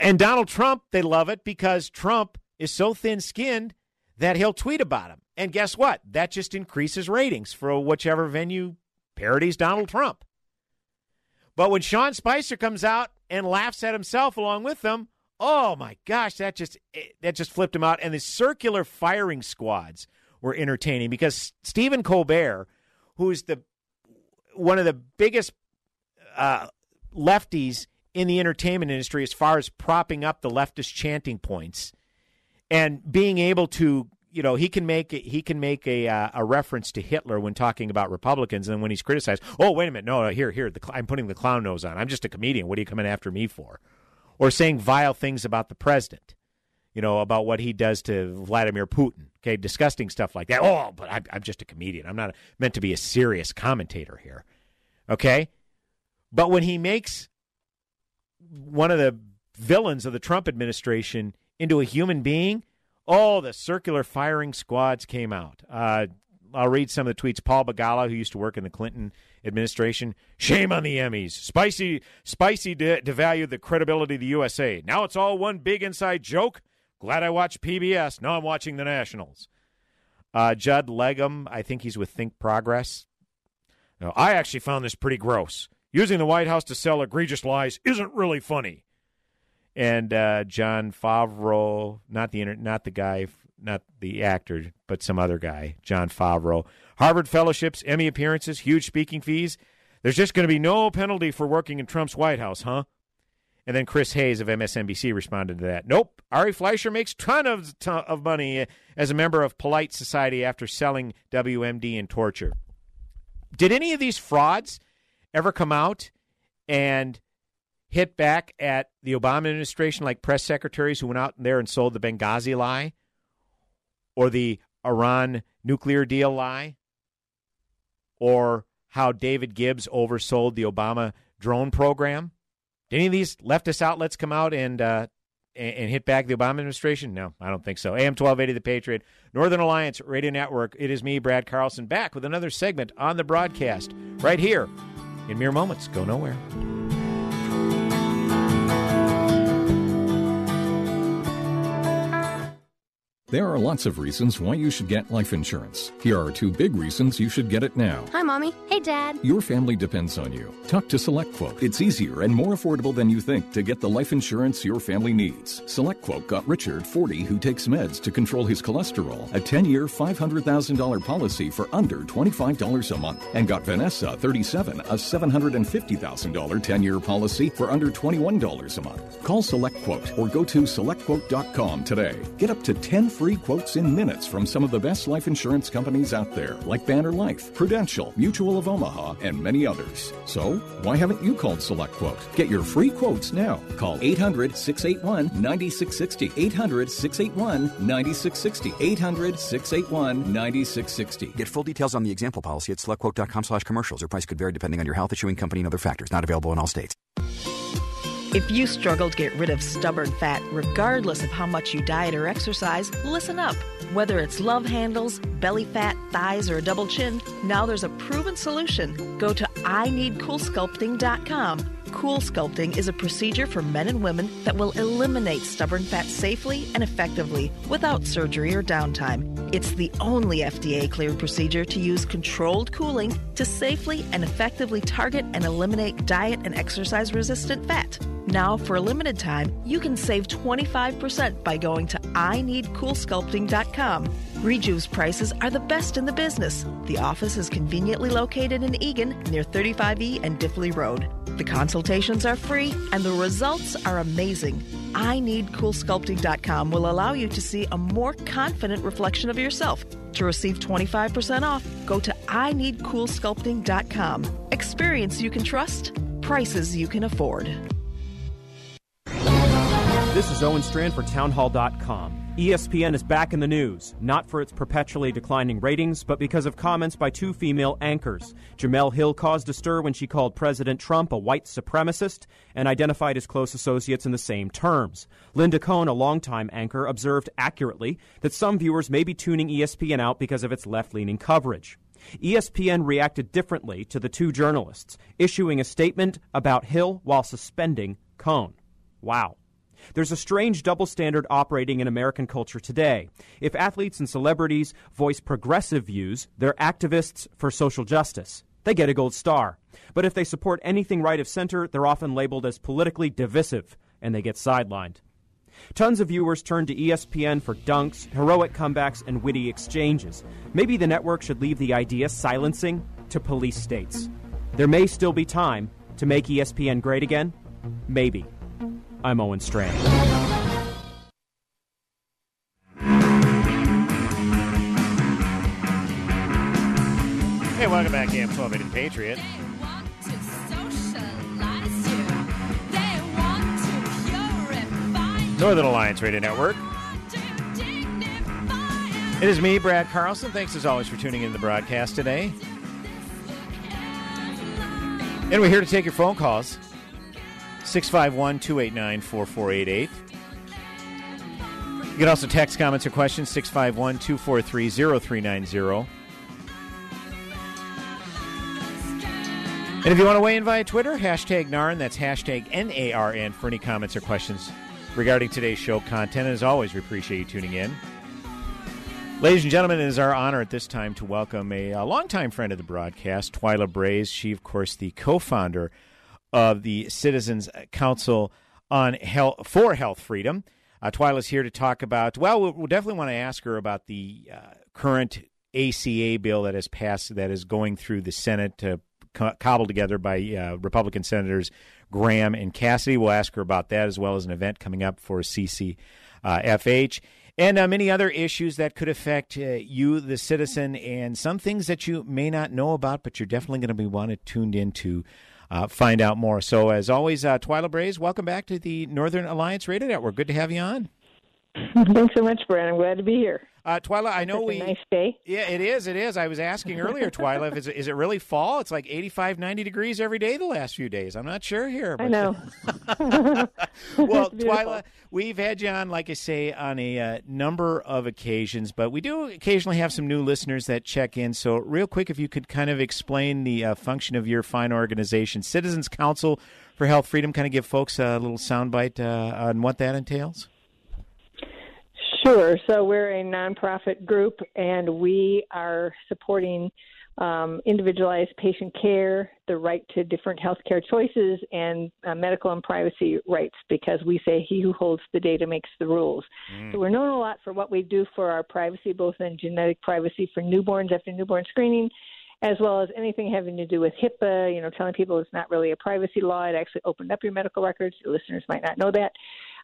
Speaker 6: And Donald Trump, they love it because Trump is so thin-skinned that he'll tweet about him. And guess what? That just increases ratings for whichever venue parodies Donald Trump. But when Sean Spicer comes out and laughs at himself along with them, Oh my gosh, that just eh, that just flipped him out. And the circular firing squads were entertaining because Stephen Colbert, who's the one of the biggest uh, lefties in the entertainment industry as far as propping up the leftist chanting points and being able to you know he can make he can make a uh, a reference to Hitler when talking about Republicans and when he's criticized. Oh wait a minute. No, no here here the, I'm putting the clown nose on. I'm just a comedian. What are you coming after me for or saying vile things about the president, you know, about what he does to Vladimir Putin. Okay, disgusting stuff like that. Oh, but I'm, I'm just a comedian. I'm not meant to be a serious commentator here. Okay? But when he makes one of the villains of the Trump administration into a human being, oh, the circular firing squads came out. Uh, I'll read some of the tweets. Paul Begala, who used to work in the Clinton administration. Shame on the Emmys. Spicy, spicy de- devalued the credibility of the USA. Now it's all one big inside joke. Glad I watched PBS. Now I'm watching the Nationals. Uh, Judd Legum, I think he's with Think Progress. Now, I actually found this pretty gross. Using the White House to sell egregious lies isn't really funny. And uh, Jon Favreau, not the inter- not the guy, not the actor, but some other guy, Jon Favreau. Harvard fellowships, Emmy appearances, huge speaking fees. There's just going to be no penalty for working in Trump's White House, huh? And then Chris Hayes of MSNBC responded to that. Nope, Ari Fleischer makes ton of ton of money eh, as a member of polite society after selling WMD and torture. Did any of these frauds ever come out and hit back at the Obama administration like press secretaries who went out there and sold the Benghazi lie or the Iran nuclear deal lie or how David Gibbs oversold the Obama drone program? Did any of these leftist outlets come out and uh, and, hit back the Obama administration? No, I don't think so. AM 1280, The Patriot, Northern Alliance Radio Network. It is me, Brad Carlson, back with another segment on the broadcast right here in mere moments. Go nowhere.
Speaker 13: There are lots of reasons why you should get life insurance. Here are two big reasons you should get it now.
Speaker 14: Hi, Mommy. Hey, Dad.
Speaker 13: Your family depends on you. Talk to SelectQuote. It's easier and more affordable than you think to get the life insurance your family needs. SelectQuote got Richard, 40, who takes meds to control his cholesterol, a 10 year, $500,000 policy for under $25 a month, and got Vanessa, 37, a $750,000 10 year policy for under $21 a month. Call SelectQuote or go to SelectQuote.com today. Get up to 10 free quotes in minutes from some of the best life insurance companies out there, like Banner Life, Prudential, Mutual of Omaha, and many others. So, why haven't you called SelectQuote? Get your free quotes now. Call 800 681 9660. 800 681 9660. 800 681 9660.
Speaker 15: Get full details on the example policy at selectquote.com slash commercials. Or price could vary depending on your health, issuing company, and other factors. Not available in all states.
Speaker 16: If you struggle to get rid of stubborn fat, regardless of how much you diet or exercise, listen up. Whether it's love handles, belly fat, thighs, or a double chin, now there's a proven solution. Go to IneedCoolSculpting.com. Cool Sculpting is a procedure for men and women that will eliminate stubborn fat safely and effectively without surgery or downtime. It's the only FDA cleared procedure to use controlled cooling to safely and effectively target and eliminate diet and exercise resistant fat. Now, for a limited time, you can save 25% by going to IneedCoolSculpting.com. Rejuve's prices are the best in the business. The office is conveniently located in Eagan near 35E and Diffley Road. The consultations are free and the results are amazing. IneedCoolSculpting.com will allow you to see a more confident reflection of yourself. To receive 25% off, go to IneedCoolSculpting.com. Experience you can trust, prices you can afford.
Speaker 17: This is Owen Strand for Townhall.com. ESPN is back in the news, not for its perpetually declining ratings, but because of comments by two female anchors. Jemele Hill caused a stir when she called President Trump a white supremacist and identified his close associates in the same terms. Linda Cohn, a longtime anchor, observed accurately that some viewers may be tuning ESPN out because of its left leaning coverage. ESPN reacted differently to the two journalists, issuing a statement about Hill while suspending Cohn. Wow. There's a strange double standard operating in American culture today. If athletes and celebrities voice progressive views, they're activists for social justice. They get a gold star. But if they support anything right of center, they're often labeled as politically divisive, and they get sidelined. Tons of viewers turn to ESPN for dunks, heroic comebacks, and witty exchanges. Maybe the network should leave the idea silencing to police states. There may still be time to make ESPN great again. Maybe. I'm Owen Strand.
Speaker 6: Hey, welcome back, AM 1280 Patriot. Northern Alliance Radio Network. It is me, Brad Carlson. Thanks as always for tuning in to the broadcast today. And we're here to take your phone calls. 651 289 4488. You can also text comments or questions 651 243 0390. And if you want to weigh in via Twitter, hashtag NARN, that's hashtag N A R N for any comments or questions regarding today's show content. And as always, we appreciate you tuning in. Ladies and gentlemen, it is our honor at this time to welcome a, a longtime friend of the broadcast, Twila Brase. She, of course, the co founder of the Citizens Council on Health for Health Freedom. Uh, Twila's here to talk about. Well, we'll, definitely want to ask her about the uh, current ACA bill that has passed, that is going through the Senate, co- cobbled together by uh, Republican senators Graham and Cassidy. We'll ask her about that as well as an event coming up for CCFH. And uh, many other issues that could affect uh, you, the citizen, and some things that you may not know about, but you're definitely going to be wanted tuned in to uh, find out more. So, as always, uh, Twila Brase, welcome back to the Northern Alliance Radio Network. Good to have you on. (laughs)
Speaker 14: Thanks so much, Brad. I'm glad to be here.
Speaker 6: Uh, Twila, I know we.
Speaker 14: nice day.
Speaker 6: Yeah, it is. It is. I was asking earlier, Twila, if is, it really fall? It's like 85, 90 degrees every day the last few days. I'm not sure here.
Speaker 14: I know. (laughs)
Speaker 6: well, Twila, we've had you on, like I say, on a uh, number of occasions, but we do occasionally have some new listeners that check in. So, real quick, if you could kind of explain the uh, function of your fine organization, Citizens Council for Health Freedom, kind of give folks a little soundbite uh, on what that entails.
Speaker 14: Sure. So we're a nonprofit group, and we are supporting um, individualized patient care, the right to different healthcare choices, and uh, medical and privacy rights. Because we say, "He who holds the data makes the rules." So we're known a lot for what we do for our privacy, both in genetic privacy for newborns after newborn screening, as well as anything having to do with HIPAA. You know, telling people it's not really a privacy law; it actually opened up your medical records. Your listeners might not know that.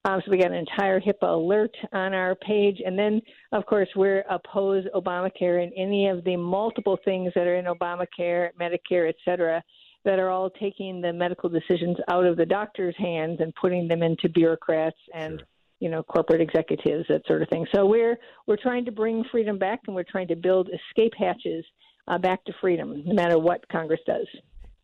Speaker 14: Um, so we got an entire HIPAA alert on our page, and then of course we're oppose Obamacare and any of the multiple things that are in Obamacare, Medicare, et cetera, that are all taking the medical decisions out of the doctor's hands and putting them into bureaucrats and you know corporate executives, that sort of thing. So we're we're trying to bring freedom back, and we're trying to build escape hatches uh, back to freedom, no matter what Congress does.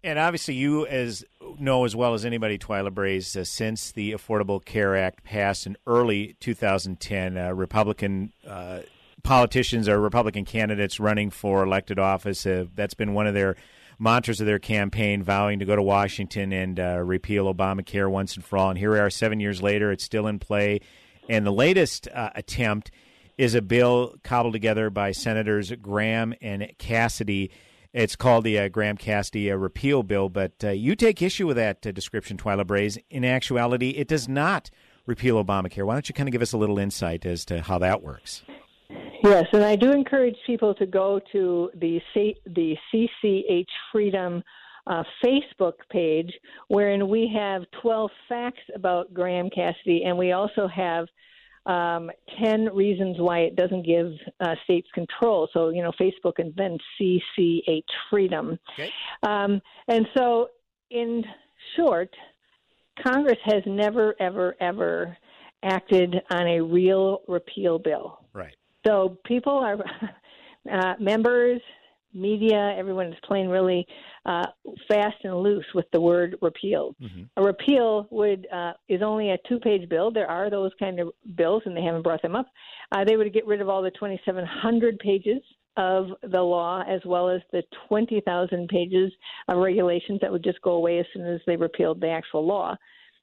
Speaker 6: And obviously, you as know as well as anybody, Twila Brase, uh, since the Affordable Care Act passed in early 2010, uh, Republican uh, politicians or Republican candidates running for elected office, uh, that's been one of their mantras of their campaign, vowing to go to Washington and uh, repeal Obamacare once and for all. And here we are, seven years later, it's still in play. And the latest uh, attempt is a bill cobbled together by Senators Graham and Cassidy. It's called the uh, Graham Cassidy uh, repeal bill, but uh, you take issue with that uh, description, Twila Brase. In actuality, it does not repeal Obamacare. Why don't you kind of give us a little insight as to how that works?
Speaker 14: Yes, and I do encourage people to go to the C- the CCH Freedom uh, Facebook page, wherein we have 12 facts about Graham Cassidy, and we also have um, 10 reasons why it doesn't give uh, states control. So, you know, Facebook and then CCH Freedom. Um, and so, in short, Congress has never, ever, ever acted on a real repeal bill.
Speaker 6: Right.
Speaker 14: So people are (laughs) uh, members, media, everyone is playing really uh, fast and loose with the word repeal. A repeal would uh, is only a two-page bill. There are those kind of bills, and they haven't brought them up. Uh, they would get rid of all the 2,700 pages of the law, as well as the 20,000 pages of regulations that would just go away as soon as they repealed the actual law.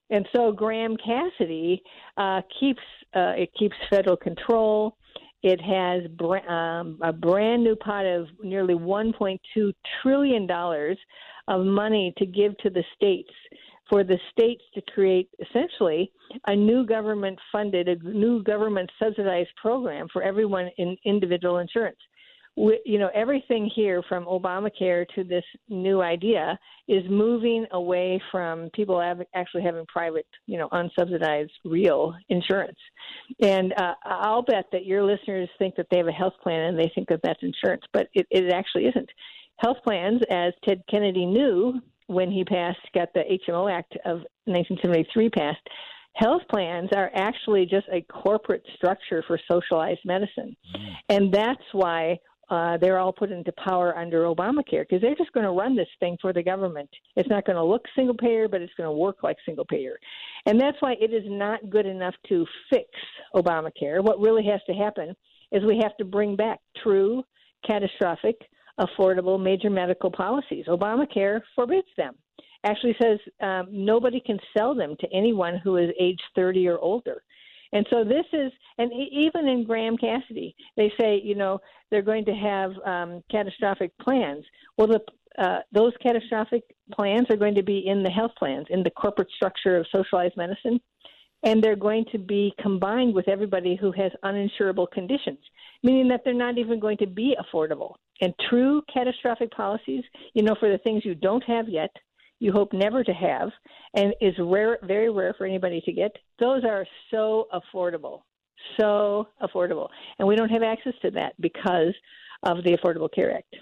Speaker 14: And so Graham Cassidy uh, keeps uh, it keeps federal control. It has br- um, a brand new pot of nearly 1.2 trillion dollars of money to give to the states for the states to create essentially a new government funded, a new government subsidized program for everyone in individual insurance. We, you know, everything here from Obamacare to this new idea is moving away from people actually having private, you know, unsubsidized real insurance. And uh, I'll bet that your listeners think that they have a health plan and they think that that's insurance, but it, it actually isn't. Health plans, as Ted Kennedy knew when he passed, got the HMO Act of 1973 passed, health plans are actually just a corporate structure for socialized medicine. And that's why uh, they're all put into power under Obamacare because they're just going to run this thing for the government. It's not going to look single payer, but it's going to work like single payer. And that's why it is not good enough to fix Obamacare. What really has to happen is we have to bring back true, catastrophic, affordable major medical policies. Obamacare forbids them. Actually says um, nobody can sell them to anyone who is age 30 or older. And so this is, and even in Graham Cassidy, they say, you know, they're going to have um, catastrophic plans. Well, the, uh, those catastrophic plans are going to be in the health plans, in the corporate structure of socialized medicine, and they're going to be combined with everybody who has uninsurable conditions, meaning that they're not even going to be affordable. And true catastrophic policies, you know, for the things you don't have yet, you hope never to have, and is rare, very rare for anybody to get. Those are so affordable, so affordable, and we don't have access to that because of the Affordable Care Act.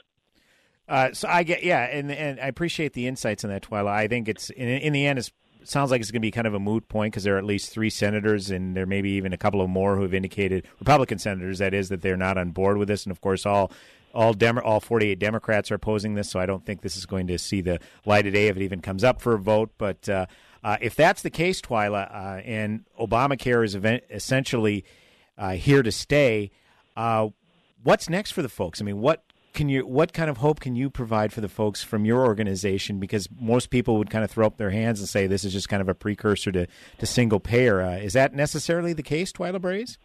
Speaker 6: Uh, so I get yeah, and and I appreciate the insights on that, Twila. I think it's in, in the end, it sounds like it's going to be kind of a moot point because there are at least three senators, and there may be even a couple of more who have indicated Republican senators that is that they're not on board with this, and of course all. All Demo- all 48 Democrats are opposing this, so I don't think this is going to see the light of day if it even comes up for a vote. But uh, uh, if that's the case, Twila, uh, and Obamacare is event- essentially uh, here to stay, uh, what's next for the folks? I mean, what can you what kind of hope can you provide for the folks from your organization because most people would kind of throw up their hands and say this is just kind of a precursor to, to single payer uh, is that necessarily the case twila brase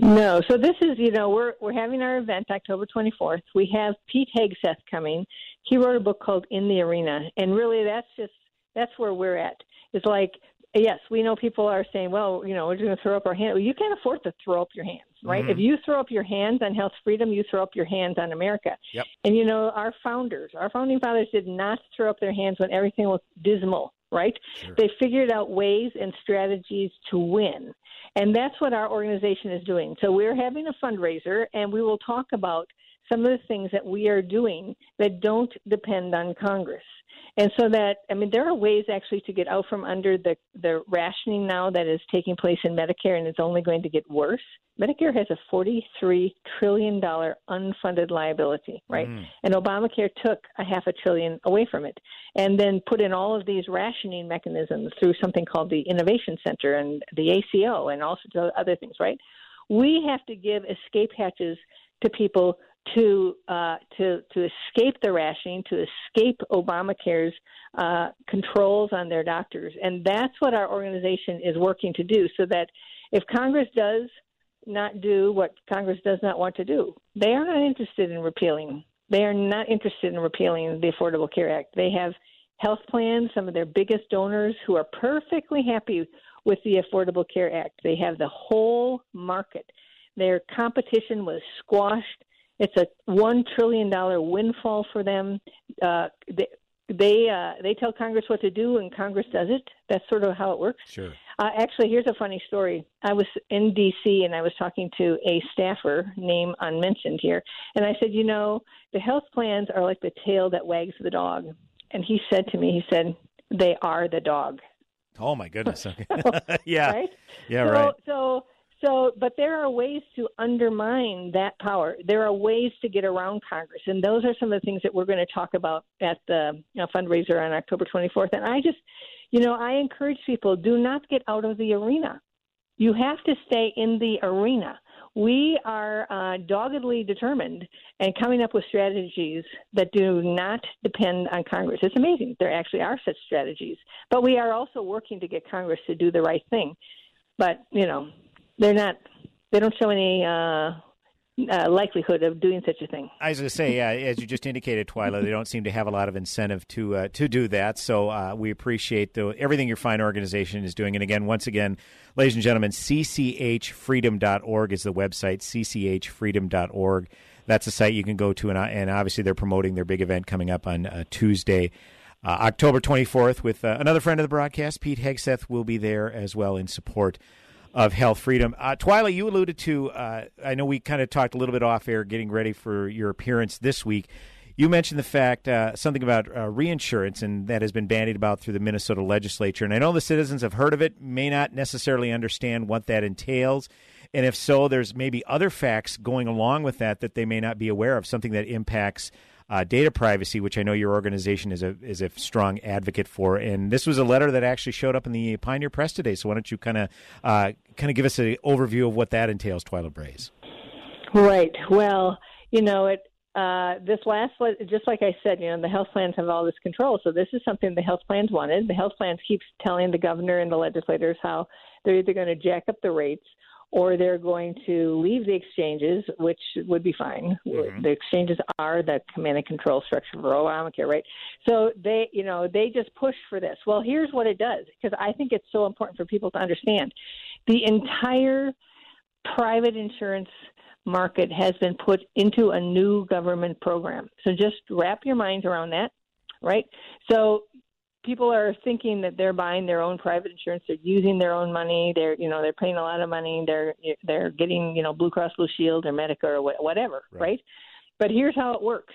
Speaker 14: no so this is you know we're we're having our event october 24th we have pete hegseth coming he wrote a book called in the arena and really that's just that's where we're at it's like yes we know people are saying well you know we're going to throw up our hands well, you can't afford to throw up your hands right?
Speaker 6: Mm-hmm.
Speaker 14: If you throw up your hands on health freedom, you throw up your hands on America.
Speaker 6: Yep.
Speaker 14: And you know, our founders, our founding fathers did not throw up their hands when everything was dismal, right?
Speaker 6: Sure.
Speaker 14: They figured out ways and strategies to win. And that's what our organization is doing. So we're having a fundraiser and we will talk about some of the things that we are doing that don't depend on Congress. And so that I mean there are ways actually to get out from under the the rationing now that is taking place in Medicare and it's only going to get worse. Medicare has a 43 trillion dollar unfunded liability, right?
Speaker 6: Mm.
Speaker 14: And Obamacare took a half a trillion away from it and then put in all of these rationing mechanisms through something called the Innovation Center and the ACO and all sorts of other things, right? We have to give escape hatches to people to uh, to to escape the rationing, to escape Obamacare's uh, controls on their doctors, and that's what our organization is working to do. So that if Congress does not do what Congress does not want to do, they are not interested in repealing. They are not interested in repealing the Affordable Care Act. They have health plans, some of their biggest donors, who are perfectly happy with the Affordable Care Act. They have the whole market. Their competition was squashed it's a one trillion dollar windfall for them. Uh, they they, uh, they tell Congress what to do, and Congress does it. That's sort of how it works.
Speaker 6: Sure.
Speaker 14: Uh, actually, here's a funny story. I was in D.C. and I was talking to a staffer, name unmentioned here, and I said, you know, the health plans are like the tail that wags the dog. And he said to me, he said, they are the dog.
Speaker 6: Oh my goodness! (laughs) Okay. (laughs) yeah,
Speaker 14: right?
Speaker 6: yeah,
Speaker 14: so,
Speaker 6: right.
Speaker 14: So, so, but there are ways to undermine that power. There are ways to get around Congress, and those are some of the things that we're going to talk about at the you know, fundraiser on October 24th. And I just, you know, I encourage people: do not get out of the arena. You have to stay in the arena. We are uh, doggedly determined and coming up with strategies that do not depend on Congress. It's amazing. There actually are such strategies. But we are also working to get Congress to do the right thing. But, you know, they're not, they don't show any uh, uh, likelihood of doing such a thing.
Speaker 6: I was going to say, yeah, as you just indicated, Twila, they don't seem to have a lot of incentive to uh, to do that. So uh, we appreciate the, everything your fine organization is doing. And again, once again, ladies and gentlemen, cchfreedom.org is the website, cchfreedom.org. That's a site you can go to, and, and obviously they're promoting their big event coming up on uh, Tuesday. Uh, October 24th, with uh, another friend of the broadcast, Pete Hegseth, will be there as well in support of health freedom. Uh, Twila, you alluded to, uh, I know we kind of talked a little bit off air getting ready for your appearance this week. You mentioned the fact, uh, something about uh, reinsurance, and that has been bandied about through the Minnesota legislature. And I know the citizens have heard of it, may not necessarily understand what that entails. And if so, there's maybe other facts going along with that that they may not be aware of, something that impacts uh, data privacy, which I know your organization is a is a strong advocate for. And this was a letter that actually showed up in the Pioneer Press today. So why don't you kind of uh, kind of give us an overview of what that entails, Twila Brase?
Speaker 14: Right. Well, you know it. Uh, this last, just like I said, you know, the health plans have all this control. So this is something the health plans wanted. The health plans keeps telling the governor and the legislators how they're either going to jack up the rates or they're going to leave the exchanges, which would be fine. Mm-hmm. The exchanges are the command and control structure for Obamacare, right? So they, you know, they just push for this. Well, here's what it does, because I think it's so important for people to understand. The entire private insurance market has been put into a new government program. So just wrap your minds around that. right? So people are thinking that they're buying their own private insurance. They're using their own money. They're you know they're paying a lot of money. They're they're getting you know Blue Cross Blue Shield or medicare or whatever, right? right? But here's how it works.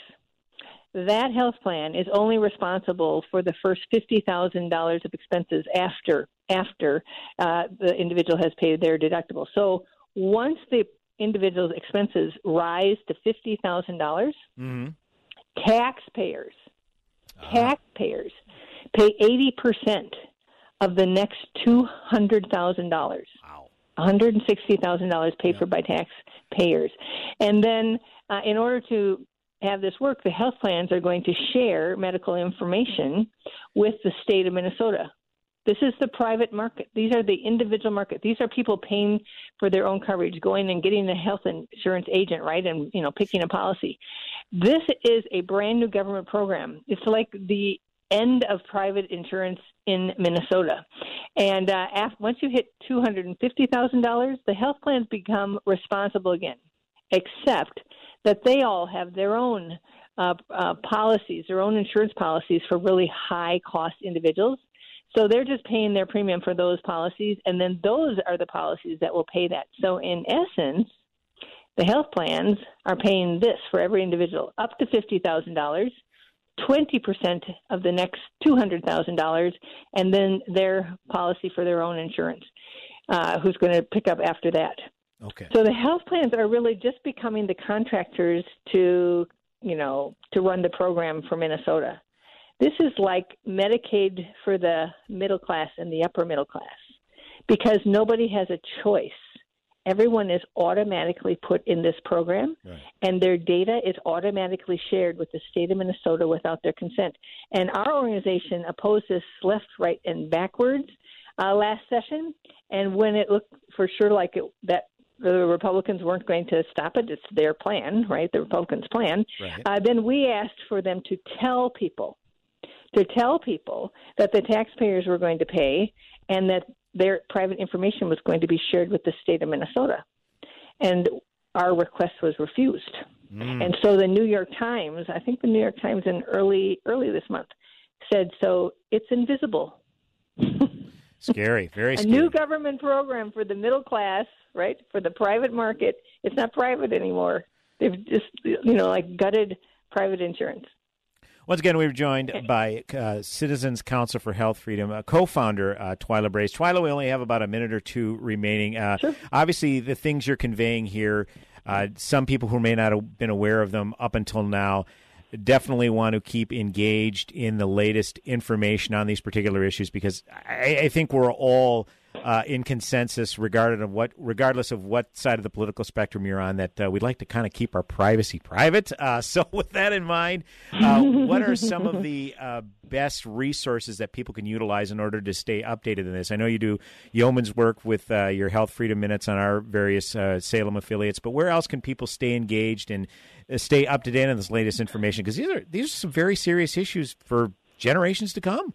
Speaker 14: That health plan is only responsible for the first fifty thousand dollars of expenses after after uh, the individual has paid their deductible. So once the individual's expenses rise to fifty thousand dollars,
Speaker 6: Mm-hmm.
Speaker 14: taxpayers taxpayers pay eighty percent of the next two hundred thousand dollars.
Speaker 6: Wow.
Speaker 14: One hundred and sixty thousand dollars paid for by taxpayers, and then uh, in order to have this work, the health plans are going to share medical information with the state of Minnesota. This is the private market. These are the individual market. These are people paying for their own coverage, going and getting a health insurance agent, right, and you know picking a policy. This is a brand new government program. It's like the end of private insurance in Minnesota. And uh, after, once you hit two hundred and fifty thousand dollars, the health plans become responsible again, except that they all have their own uh, uh, policies, their own insurance policies for really high cost individuals. So they're just paying their premium for those policies, and then those are the policies that will pay that. So in essence, the health plans are paying this for every individual up to fifty thousand dollars, twenty percent of the next two hundred thousand dollars, and then their policy for their own insurance. Uh, who's going to pick up after that?
Speaker 6: Okay.
Speaker 14: So the health plans are really just becoming the contractors to, you know, to run the program for Minnesota. This is like Medicaid for the middle class and the upper middle class because nobody has a choice. Everyone is automatically put in this program, and their data is automatically shared with the state of Minnesota without their consent. And our organization opposed this left, right, and backwards uh, last session. And when it looked for sure like it, that the Republicans weren't going to stop it, it's their plan, right? The Republicans' plan.
Speaker 18: Right.
Speaker 14: Uh, then we asked for them to tell people to tell people that the taxpayers were going to pay and that their private information was going to be shared with the state of Minnesota. And our request was refused.
Speaker 6: Mm.
Speaker 14: And so the New York Times, I think the New York Times in early early this month said so it's invisible. (laughs)
Speaker 6: Scary, very scary.
Speaker 14: a new government program for the middle class, right? For the private market. It's not private anymore. They've just you know like gutted private insurance.
Speaker 6: Once again, we were joined by uh, Citizens Council for Health Freedom, uh, co-founder uh, Twila Brase. Twila, we only have about a minute or two remaining. Uh, Obviously, the things you're conveying here, uh, some people who may not have been aware of them up until now, definitely want to keep engaged in the latest information on these particular issues because I, I think we're all uh, in consensus of what, regardless of what side of the political spectrum you're on, that uh, we'd like to kind of keep our privacy private. Uh, (laughs) so, with that in mind, uh, what are some of the uh, best resources that people can utilize in order to stay updated in this? I know you do yeoman's work with uh, your Health Freedom Minutes on our various Salem affiliates, but where else can people stay engaged and stay up to date on this latest information? Because these are these are some very serious issues for generations to come.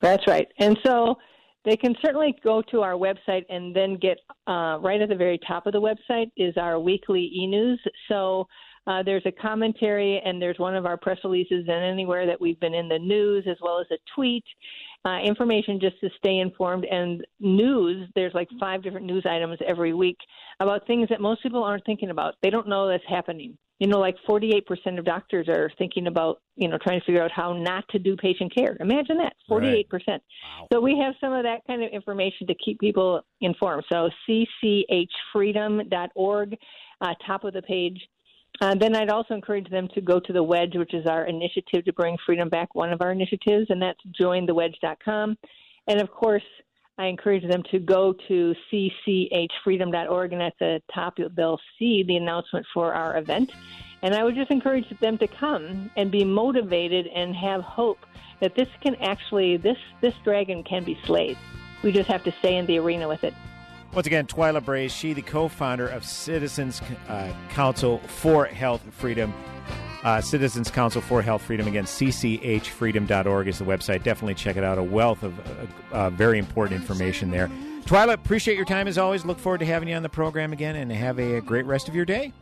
Speaker 14: That's right. And so they can certainly go to our website and then get uh, right at the very top of the website is our weekly e news. So uh, there's a commentary and there's one of our press releases and anywhere that we've been in the news as well as a tweet. Uh, information just to stay informed and news. There's like five different news items every week about things that most people aren't thinking about. They don't know that's happening. You know, like 48% of doctors are thinking about, you know, trying to figure out how not to do patient care. Imagine that, 48%. So we have some of that kind of information to keep people informed. So cchfreedom.org, uh, top of the page. Uh, then I'd also encourage them to go to the Wedge, which is our initiative to bring freedom back, one of our initiatives, and that's jointhewedge.com. And of course, I encourage them to go to cchfreedom.org, and at the top they'll see the announcement for our event. And I would just encourage them to come and be motivated and have hope that this can actually this this dragon can be slayed. We just have to stay in the arena with it.
Speaker 6: Once again, Twila Brase, she the co-founder of Citizens uh, Council for Health Freedom. Uh, Citizens Council for Health Freedom. Again, cchfreedom.org is the website. Definitely check it out. A wealth of uh, uh, very important information there. Twila, appreciate your time as always. Look forward to having you on the program again and have a, a great rest of your day.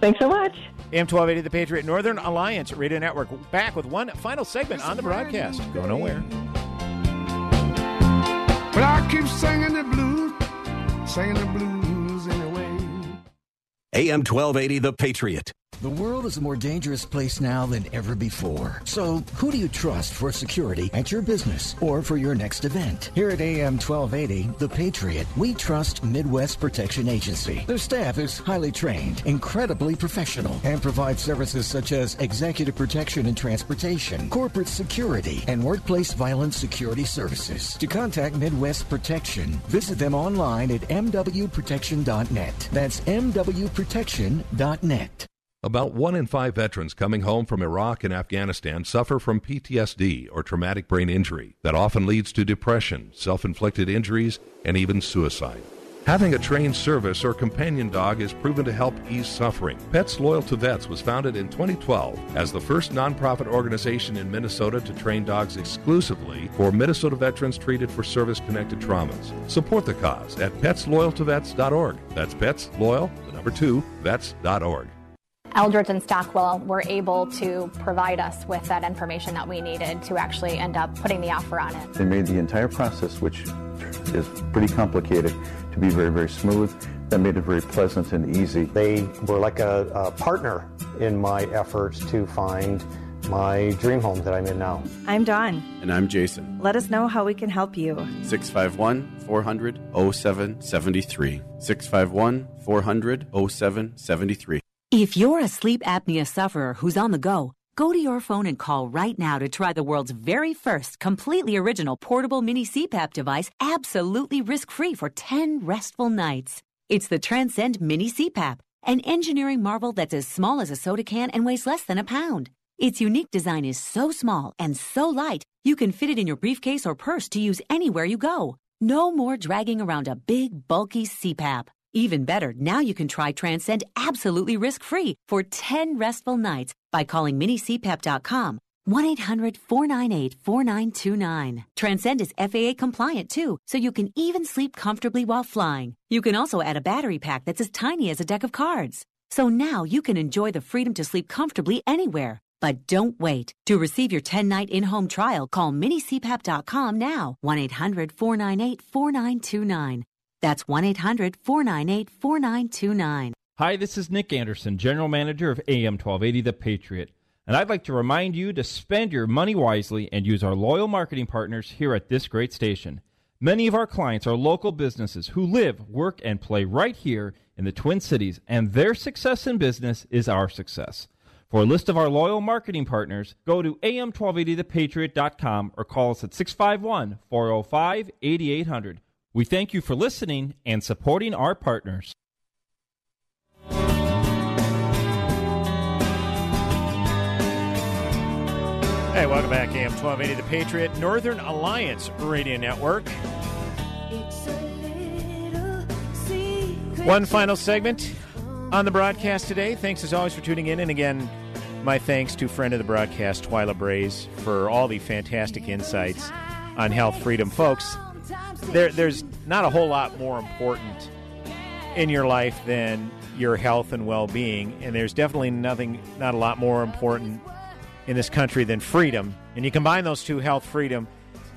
Speaker 14: Thanks so much.
Speaker 6: AM 1280, the Patriot Northern Alliance Radio Network. Back with one final segment on the broadcast. Go nowhere.
Speaker 18: But I keep singing the blues, singing the blues anyway.
Speaker 1: AM 1280, The Patriot.
Speaker 9: The world is a more dangerous place now than ever before. So, who do you trust for security at your business or for your next event? Here at AM 1280, The Patriot, we trust Midwest Protection Agency. Their staff is highly trained, incredibly professional, and provides services such as executive protection and transportation, corporate security, and workplace violence security services. To contact Midwest Protection, visit them online at mwprotection.net. That's mwprotection.net.
Speaker 19: About one in five veterans coming home from Iraq and Afghanistan suffer from PTSD or traumatic brain injury that often leads to depression, self inflicted injuries, and even suicide. Having a trained service or companion dog is proven to help ease suffering. Pets Loyal to Vets was founded in 2012 as the first nonprofit organization in Minnesota to train dogs exclusively for Minnesota veterans treated for service connected traumas. Support the cause at petsloyaltovets.org. That's pets loyal, the number two, vets.org.
Speaker 20: Eldridge and Stockwell were able to provide us with that information that we needed to actually end up putting the offer on it.
Speaker 21: They made the entire process, which is pretty complicated, to be very, very smooth. That made it very pleasant and easy.
Speaker 22: They were like a, a partner in my efforts to find my dream home that I'm in now.
Speaker 23: I'm Dawn.
Speaker 24: And I'm Jason.
Speaker 23: Let us know how we can help you.
Speaker 24: 651 400 0773. 651 400 0773.
Speaker 25: If you're a sleep apnea sufferer who's on the go, go to your phone and call right now to try the world's very first completely original portable mini CPAP device absolutely risk free for 10 restful nights. It's the Transcend Mini CPAP, an engineering marvel that's as small as a soda can and weighs less than a pound. Its unique design is so small and so light, you can fit it in your briefcase or purse to use anywhere you go. No more dragging around a big, bulky CPAP. Even better, now you can try Transcend absolutely risk free for 10 restful nights by calling minicpap.com 1 800 498 4929. Transcend is FAA compliant too, so you can even sleep comfortably while flying. You can also add a battery pack that's as tiny as a deck of cards. So now you can enjoy the freedom to sleep comfortably anywhere. But don't wait. To receive your 10 night in home trial, call minicpap.com now 1 800 498 4929. That's 1 800 498 4929.
Speaker 26: Hi, this is Nick Anderson, General Manager of AM 1280 The Patriot. And I'd like to remind you to spend your money wisely and use our loyal marketing partners here at this great station. Many of our clients are local businesses who live, work, and play right here in the Twin Cities, and their success in business is our success. For a list of our loyal marketing partners, go to am1280thepatriot.com or call us at 651 405 8800. We thank you for listening and supporting our partners.
Speaker 6: Hey, welcome back, AM 1280, the Patriot Northern Alliance Radio Network. One final segment on the broadcast today. Thanks as always for tuning in. And again, my thanks to friend of the broadcast, Twila Brase, for all the fantastic insights on health freedom. Folks, there, there's not a whole lot more important in your life than your health and well-being, and there's definitely nothing, not a lot more important in this country than freedom. And you combine those two, health, freedom.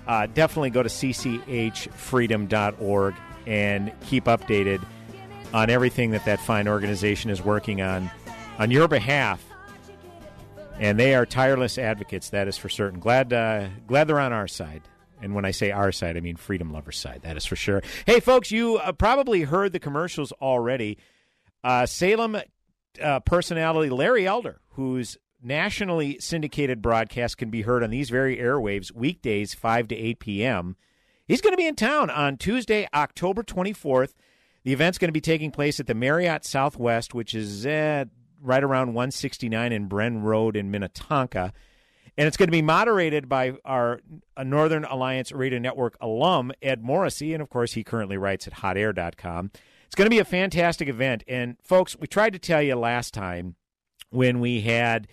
Speaker 6: Uh, definitely go to cchfreedom.org and keep updated on everything that that fine organization is working on on your behalf. And they are tireless advocates, that is for certain. Glad, uh, glad they're on our side. And when I say our side, I mean freedom lovers' side. That is for sure. Hey, folks, you uh, probably heard the commercials already. Uh, Salem uh, personality Larry Elder, whose nationally syndicated broadcast can be heard on these very airwaves weekdays, 5 to 8 p.m. He's going to be in town on Tuesday, October 24th. The event's going to be taking place at the Marriott Southwest, which is right around 169 in Bren Road in Minnetonka. And it's going to be moderated by our Northern Alliance Radio Network alum, Ed Morrissey. And of course, he currently writes at hotair.com. It's going to be a fantastic event. And folks, we tried to tell you last time when we had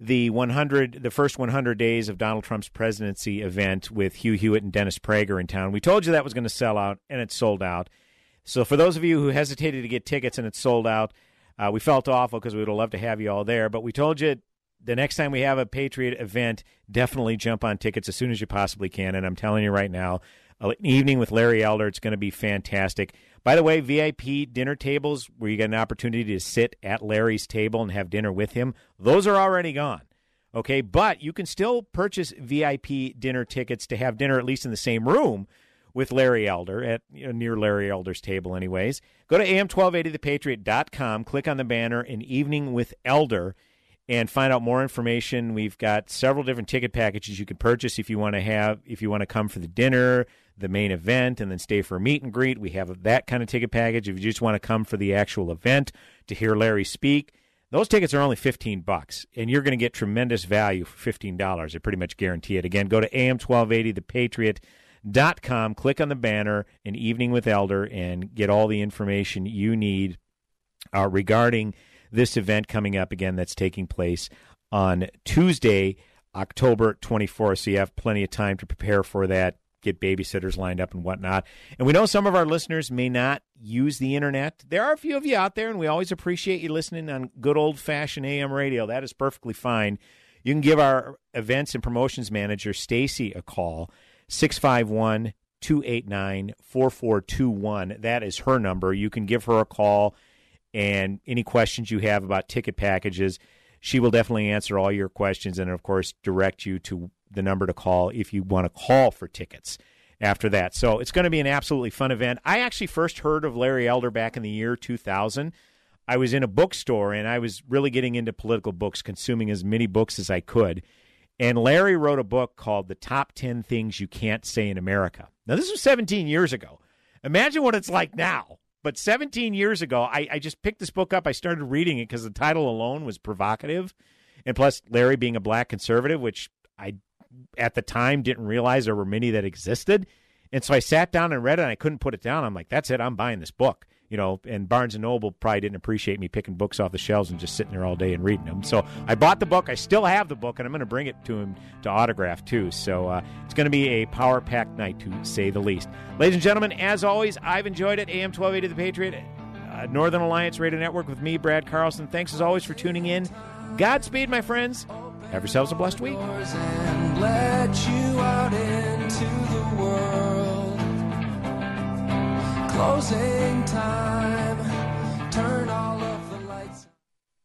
Speaker 6: the 100, the first 100 days of Donald Trump's presidency event with Hugh Hewitt and Dennis Prager in town. We told you that was going to sell out, and it sold out. So for those of you who hesitated to get tickets and it sold out, Uh, we felt awful because we would have loved to have you all there, but we told you the next time we have a Patriot event, definitely jump on tickets as soon as you possibly can. And I'm telling you right now, an evening with Larry Elder, it's going to be fantastic. By the way, VIP dinner tables where you get an opportunity to sit at Larry's table and have dinner with him, those are already gone. Okay, but you can still purchase VIP dinner tickets to have dinner at least in the same room with Larry Elder at you know, near Larry Elder's table anyways. Go to am1280thepatriot.com, click on the banner an evening with Elder and find out more information. We've got several different ticket packages you can purchase if you want to have if you want to come for the dinner, the main event, and then stay for a meet and greet. We have that kind of ticket package. If you just want to come for the actual event to hear Larry speak, those tickets are only 15 bucks, and you're going to get tremendous value for $15. I pretty much guarantee it. Again, go to am1280thepatriot.com, click on the banner, An Evening with Elder, and get all the information you need uh, regarding this event coming up again that's taking place on Tuesday, October 24th. So you have plenty of time to prepare for that, get babysitters lined up and whatnot. And we know some of our listeners may not use the internet. There are a few of you out there, and we always appreciate you listening on good old fashioned AM radio. That is perfectly fine. You can give our events and promotions manager, Stacy, a call, 651 289 4421. That is her number. You can give her a call and any questions you have about ticket packages. She will definitely answer all your questions and, of course, direct you to the number to call if you want to call for tickets after that. So it's going to be an absolutely fun event. I actually first heard of Larry Elder back in the year 2000. I was in a bookstore and I was really getting into political books, consuming as many books as I could. And Larry wrote a book called The Top 10 Things You Can't Say in America. Now, this was 17 years ago. Imagine what it's like now. But 17 years ago, I, I just picked this book up. I started reading it because the title alone was provocative. And plus, Larry being a black conservative, which I at the time didn't realize there were many that existed. And so I sat down and read it and I couldn't put it down. I'm like, that's it, I'm buying this book you know, and Barnes and Noble probably didn't appreciate me picking books off the shelves and just sitting there all day and reading them. So I bought the book. I still have the book, and I'm going to bring it to him to autograph too. So uh, it's going to be a power packed night to say the least. Ladies and gentlemen, as always, I've enjoyed it. AM 1280 The Patriot, uh, Northern Alliance Radio Network with me, Brad Carlson. Thanks as always for tuning in. Godspeed, my friends. Have yourselves a blessed week.
Speaker 27: Closing time. Turn all of the lights.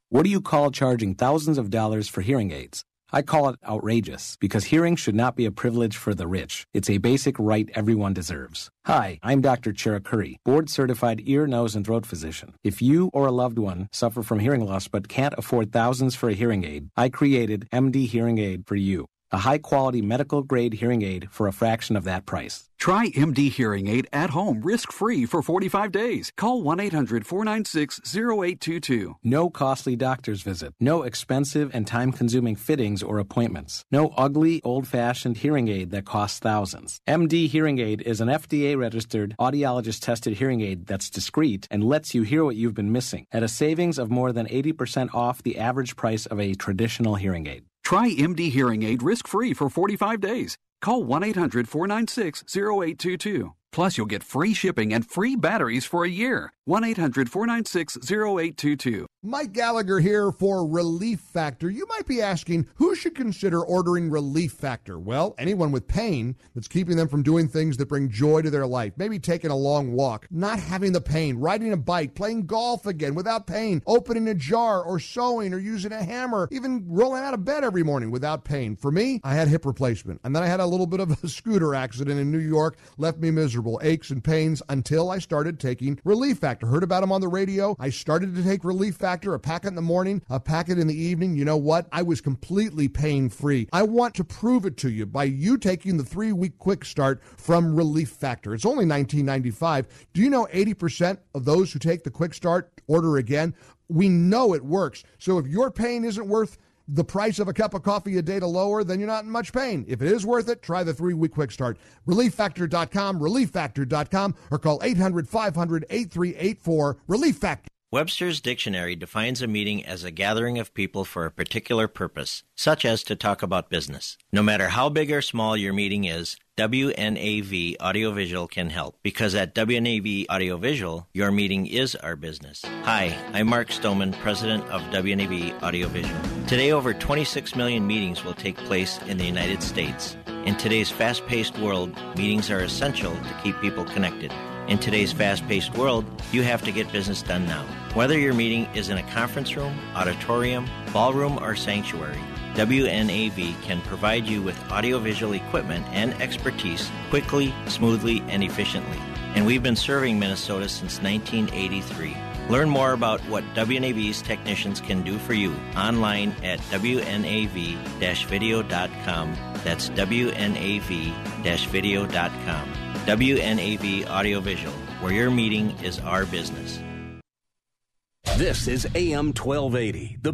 Speaker 27: What do you call charging thousands of dollars for hearing aids? I call it outrageous because hearing should not be a privilege for the rich. It's a basic right everyone deserves. Hi, I'm Dr. Curry, board certified ear, nose, and throat physician. If you or a loved one suffer from hearing loss but can't afford thousands for a hearing aid, I created MD Hearing Aid for you a high quality medical grade hearing aid for a fraction of that price.
Speaker 28: Try MD Hearing Aid at home risk free for 45 days. Call 1 800 496 0822.
Speaker 27: No costly doctor's visit. No expensive and time consuming fittings or appointments. No ugly, old fashioned hearing aid that costs thousands. MD Hearing Aid is an FDA registered, audiologist tested hearing aid that's discreet and lets you hear what you've been missing at a savings of more than 80% off the average price of a traditional hearing aid.
Speaker 28: Try MD Hearing Aid risk free for 45 days. Call 1 800 496 0822. Plus, you'll get free shipping and free batteries for a year. 1 800 496 0822.
Speaker 12: Mike Gallagher here for Relief Factor. You might be asking, who should consider ordering Relief Factor? Well, anyone with pain that's keeping them from doing things that bring joy to their life. Maybe taking a long walk, not having the pain, riding a bike, playing golf again without pain, opening a jar or sewing or using a hammer, even rolling out of bed every morning without pain. For me, I had hip replacement and then I had a little bit of a (laughs) scooter accident in New York, left me miserable, aches and pains until I started taking Relief Factor. Heard about them on the radio. I started to take Relief Factor a packet in the morning, a packet in the evening, you know what? I was completely pain free. I want to prove it to you by you taking the three week quick start from Relief Factor. It's only $19.95. Do you know 80% of those who take the quick start order again? We know it works. So if your pain isn't worth the price of a cup of coffee a day to lower, then you're not in much pain. If it is worth it, try the three week quick start. ReliefFactor.com, ReliefFactor.com, or call 800 500 8384. Relief Factor.
Speaker 29: Webster's dictionary defines a meeting as a gathering of people for a particular purpose, such as to talk about business. No matter how big or small your meeting is, WNAV Audiovisual can help because at WNAV Audiovisual, your meeting is our business. Hi, I'm Mark Stoneman, President of WNAV Audiovisual. Today, over 26 million meetings will take place in the United States. In today's fast paced world, meetings are essential to keep people connected. In today's fast paced world, you have to get business done now. Whether your meeting is in a conference room, auditorium, ballroom, or sanctuary, WNAV can provide you with audiovisual equipment and expertise quickly, smoothly, and efficiently. And we've been serving Minnesota since 1983. Learn more about what WNAV's technicians can do for you online at WNAV-video.com. That's WNAV-video.com. WNAV Audiovisual, where your meeting is our business.
Speaker 1: This is AM 1280. The